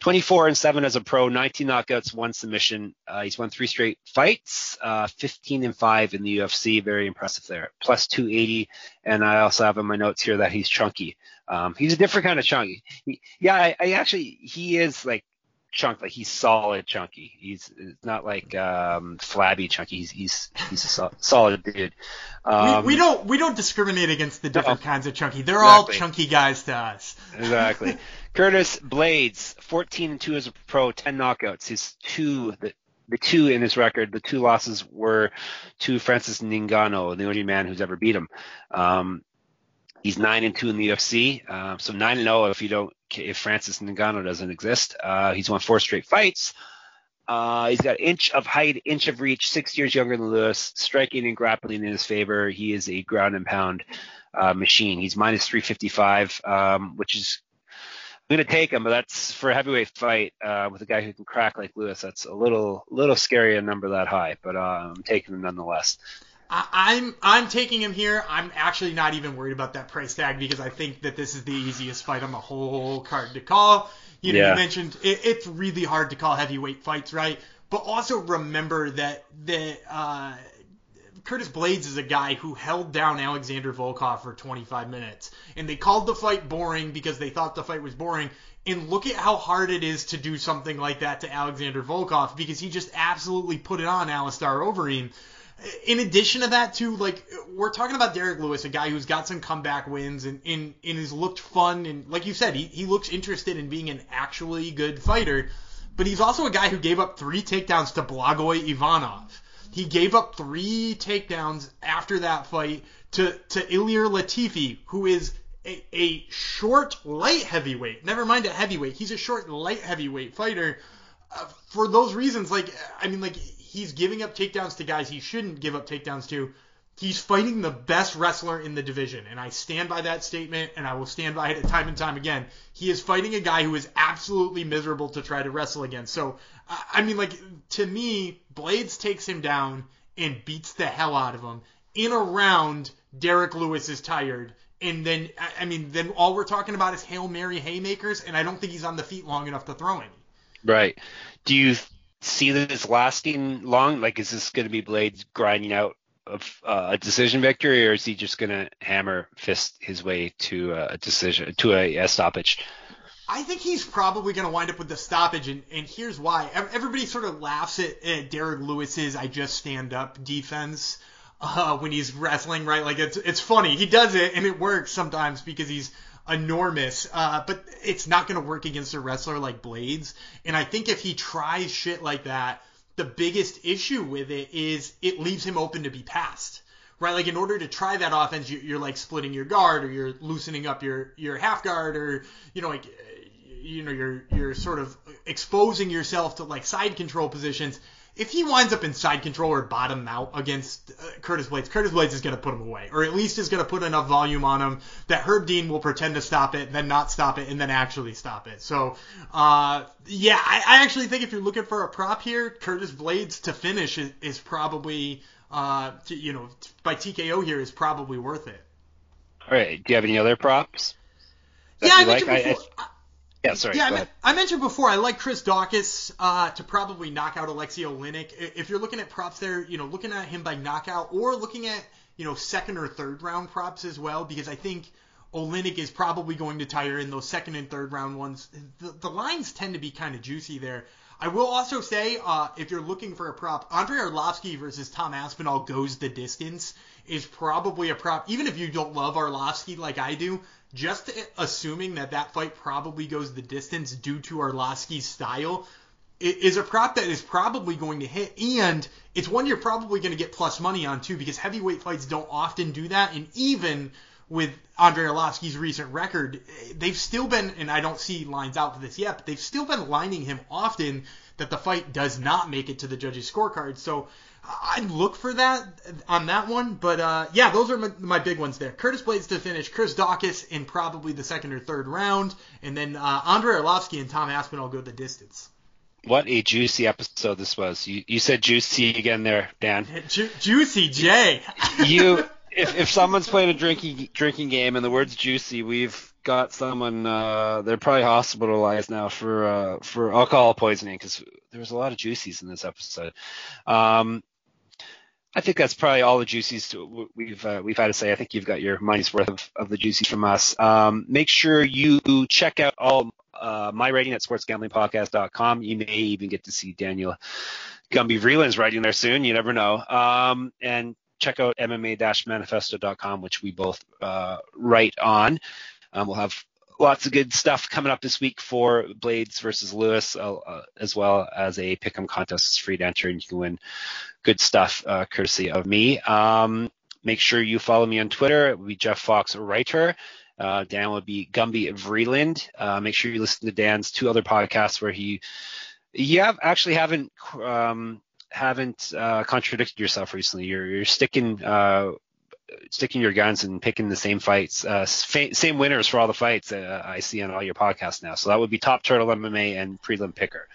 24 and 7 as a pro, 19 knockouts, one submission. Uh, he's won three straight fights, uh, 15 and 5 in the UFC. Very impressive there. Plus 280. And I also have in my notes here that he's chunky. Um, he's a different kind of chunky. He, yeah, I, I actually, he is like chunk. Like he's solid chunky. He's not like um, flabby chunky. He's he's he's a so, solid dude. Um, we, we, don't we don't discriminate against the different no, kinds of chunky. They're exactly. all chunky guys to us. exactly. Curtis Blaydes, 14 and 2 as a pro, 10 knockouts. His two the, the two in his record, the two losses were to Francis Ngannou, the only man who's ever beat him. Um, He's nine and two in the UFC, uh, so nine and zero oh if you don't if Francis Ngannou doesn't exist. Uh, he's won four straight fights. Uh, he's got inch of height, inch of reach, six years younger than Lewis, striking and grappling in his favor. He is a ground and pound uh, machine. He's minus 355, um, which is I'm gonna take him, but that's for a heavyweight fight uh, with a guy who can crack like Lewis. That's a little little scary a number that high, but uh, I'm taking him nonetheless. I, am I'm taking him here. I'm actually not even worried about that price tag because I think that this is the easiest fight on the whole card to call. You know, yeah. you mentioned it, it's really hard to call heavyweight fights, right? But also remember that that uh, Curtis Blaydes is a guy who held down Alexander Volkov for 25 minutes, and they called the fight boring because they thought the fight was boring. And look at how hard it is to do something like that to Alexander Volkov because he just absolutely put it on Alistair Overeem in addition to that, too, like we're talking about Derrick Lewis, a guy who's got some comeback wins and, and, and has looked fun and like you said, he, he looks interested in being an actually good fighter. But he's also a guy who gave up three takedowns to Blagoy Ivanov. He gave up three takedowns after that fight to to Ilir Latifi, who is a, a short light heavyweight. Never mind a heavyweight. He's a short light heavyweight fighter. Uh, for those reasons, like I mean, like he's giving up takedowns to guys he shouldn't give up takedowns to. He's fighting the best wrestler in the division, and I stand by that statement, and I will stand by it time and time again. He is fighting a guy who is absolutely miserable to try to wrestle against. So, I mean, like to me, Blaydes takes him down and beats the hell out of him in a round. Derrick Lewis is tired, and then I mean, then all we're talking about is hail mary haymakers, and I don't think he's on the feet long enough to throw any. Right. Do you see this lasting long? Like, is this going to be Blaydes grinding out of, uh, a decision victory, or is he just going to hammer fist his way to a decision, to a, a stoppage? I think he's probably going to wind up with the stoppage, and, and here's why. Everybody sort of laughs at, at Derrick Lewis's "I just stand up" defense uh, when he's wrestling, right? Like it's it's funny. He does it, and it works sometimes because he's enormous, uh, but it's not going to work against a wrestler like Blaydes. And I think if he tries shit like that, the biggest issue with it is it leaves him open to be passed. Right, like in order to try that offense, you're like splitting your guard, or you're loosening up your your half guard, or you know like you know you're you're sort of exposing yourself to like side control positions if he winds up in side control or bottom out against uh, Curtis Blaydes, Curtis Blaydes is going to put him away, or at least is going to put enough volume on him that Herb Dean will pretend to stop it, then not stop it, and then actually stop it. So, uh, yeah, I, I actually think if you're looking for a prop here, Curtis Blaydes to finish is, is probably, uh, to, you know, by TKO here is probably worth it. All right. Do you have any other props? Yeah, I mentioned like? before. I, I, yeah, sorry. Yeah, I, I, mentioned before I like Chris Daukaus uh, to probably knock out Alexei Oleinik. If you're looking at props there, you know, looking at him by knockout or looking at you know second or third round props as well, because I think Oleinik is probably going to tire in those second and third round ones. The, the lines tend to be kind of juicy there. I will also say, uh, if you're looking for a prop, Andrei Arlovski versus Tom Aspinall goes the distance is probably a prop. Even if you don't love Arlovski like I do, just assuming that that fight probably goes the distance due to Arlovski's style is a prop that is probably going to hit, and it's one you're probably going to get plus money on too, because heavyweight fights don't often do that, and even with Andrei Arlovski's recent record, they've still been, and I don't see lines out for this yet, but they've still been lining him often that the fight does not make it to the judges' scorecard. So I'd look for that on that one. But uh, yeah, those are my, my, big ones there. Curtis Blaydes to finish, Chris Daukaus in probably the second or third round, and then uh, Andrei Arlovski and Tom Aspinall go the distance. What a juicy episode this was. You, you said juicy again there, Dan. Ju- juicy Jay. you if if someone's playing a drinking drinking game and the word's juicy, we've got someone. Uh, they're probably hospitalized now for uh, for alcohol poisoning because there was a lot of juicies in this episode. Um, I think that's probably all the juicies we've uh, we've had to say. I think you've got your money's worth of, of the juicies from us. Um, make sure you check out all uh, my rating at sportsgamblingpodcast.com. You may even get to see Daniel Gumby Vreeland's writing there soon. You never know. Um, and check out MMA-manifesto.com, which we both uh, write on. Um, we'll have lots of good stuff coming up this week for Blaydes versus Lewis, uh, uh, as well as a pick'em contest. It's free to enter, and you can win good stuff uh, courtesy of me. Um, make sure you follow me on Twitter. It will be Jeff Fox Writer. Uh, Dan will be Gumby Vreeland. Uh, make sure you listen to Dan's two other podcasts where he you have actually haven't um, haven't contradicted yourself recently. You're you're sticking sticking your guns and picking the same fights, uh, same winners for all the fights uh, I see on all your podcasts now. So that would be Top Turtle MMA and Prelim Picker.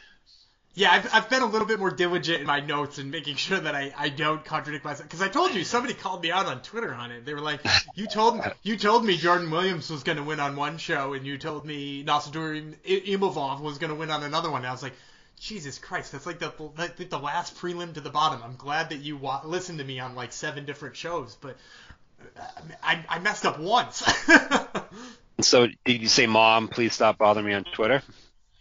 Yeah, I've, I've been a little bit more diligent in my notes and making sure that I, I don't contradict myself. Because I told you, somebody called me out on Twitter on it. They were like, "You told you told me Jordan Williams was going to win on one show, and you told me Nassour Imavov was going to win on another one." And I was like, Jesus Christ, that's like the like the last prelim to the bottom. I'm glad that you wa- listened to me on like seven different shows, but I, I messed up once. so did you say, "Mom, please stop bothering me on Twitter"?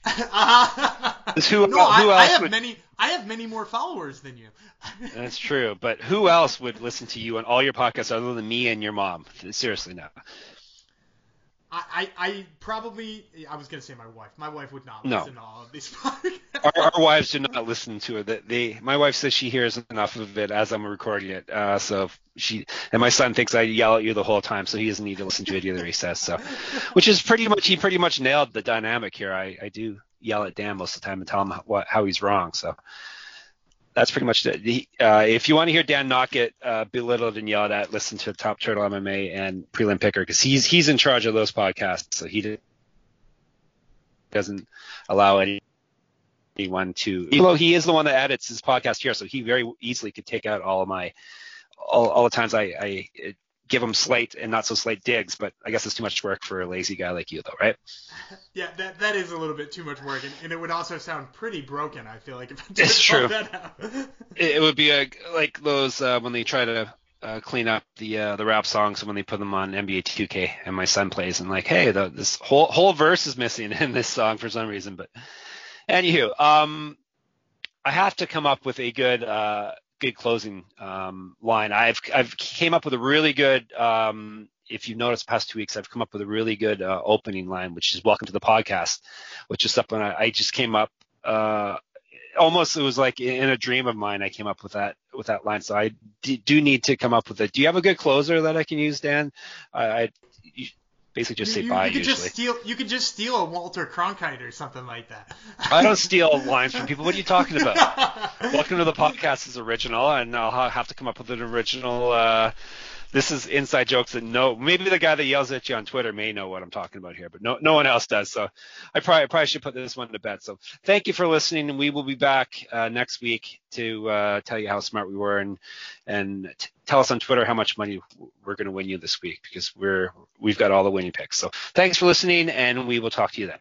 Uh, who, no, who I, I, have would... many. I have many more followers than you. That's true, but who else would listen to you on all your podcasts other than me and your mom? Seriously, now. I, I, probably I was gonna say my wife. My wife would not listen no. to all of these podcasts. Our, our, wives do not listen to it. They, my wife says she hears enough of it as I'm recording it. Uh, so she and my son thinks I yell at you the whole time, so he doesn't need to listen to it either. He says so, which is pretty much he pretty much nailed the dynamic here. I, I do yell at Dan most of the time and tell him what how he's wrong. So that's pretty much it. Uh, if you want to hear Dan not get uh, belittled and yelled at, listen to Top Turtle MMA and Prelim Picker because he's he's in charge of those podcasts, so he doesn't allow any, anyone to. Even though he is the one that edits his podcast here, so he very easily could take out all of my all, all the times I, I give them slate and not so slate digs, but I guess it's too much work for a lazy guy like you, though, right? Yeah, that that is a little bit too much work, and, and it would also sound pretty broken. I feel like if I did it's true. it, it would be a, like those uh, when they try to uh, clean up the uh, the rap songs when they put them on NBA 2K, and my son plays and like, hey, the, this whole whole verse is missing in this song for some reason. But anywho, um, I have to come up with a good uh, good closing um, line. I've I've came up with a really good. Um, if you've noticed, past two weeks, I've come up with a really good uh, opening line, which is "Welcome to the podcast," which is something I, I just came up. Uh, almost, it was like in a dream of mine. I came up with that with that line. So I d- do need to come up with it. Do you have a good closer that I can use, Dan? I, I basically just say you, bye. You could usually. just steal. You could just steal a Walter Cronkite or something like that. I don't steal lines from people. What are you talking about? Welcome to the podcast is original, and I'll have to come up with an original. Uh, this is inside jokes that no, maybe the guy that yells at you on Twitter may know what I'm talking about here, but no, no one else does. So I probably, I probably should put this one to bed. So thank you for listening, and we will be back uh, next week to uh, tell you how smart we were and and t- tell us on Twitter how much money we're going to win you this week because we're we've got all the winning picks. So thanks for listening, and we will talk to you then.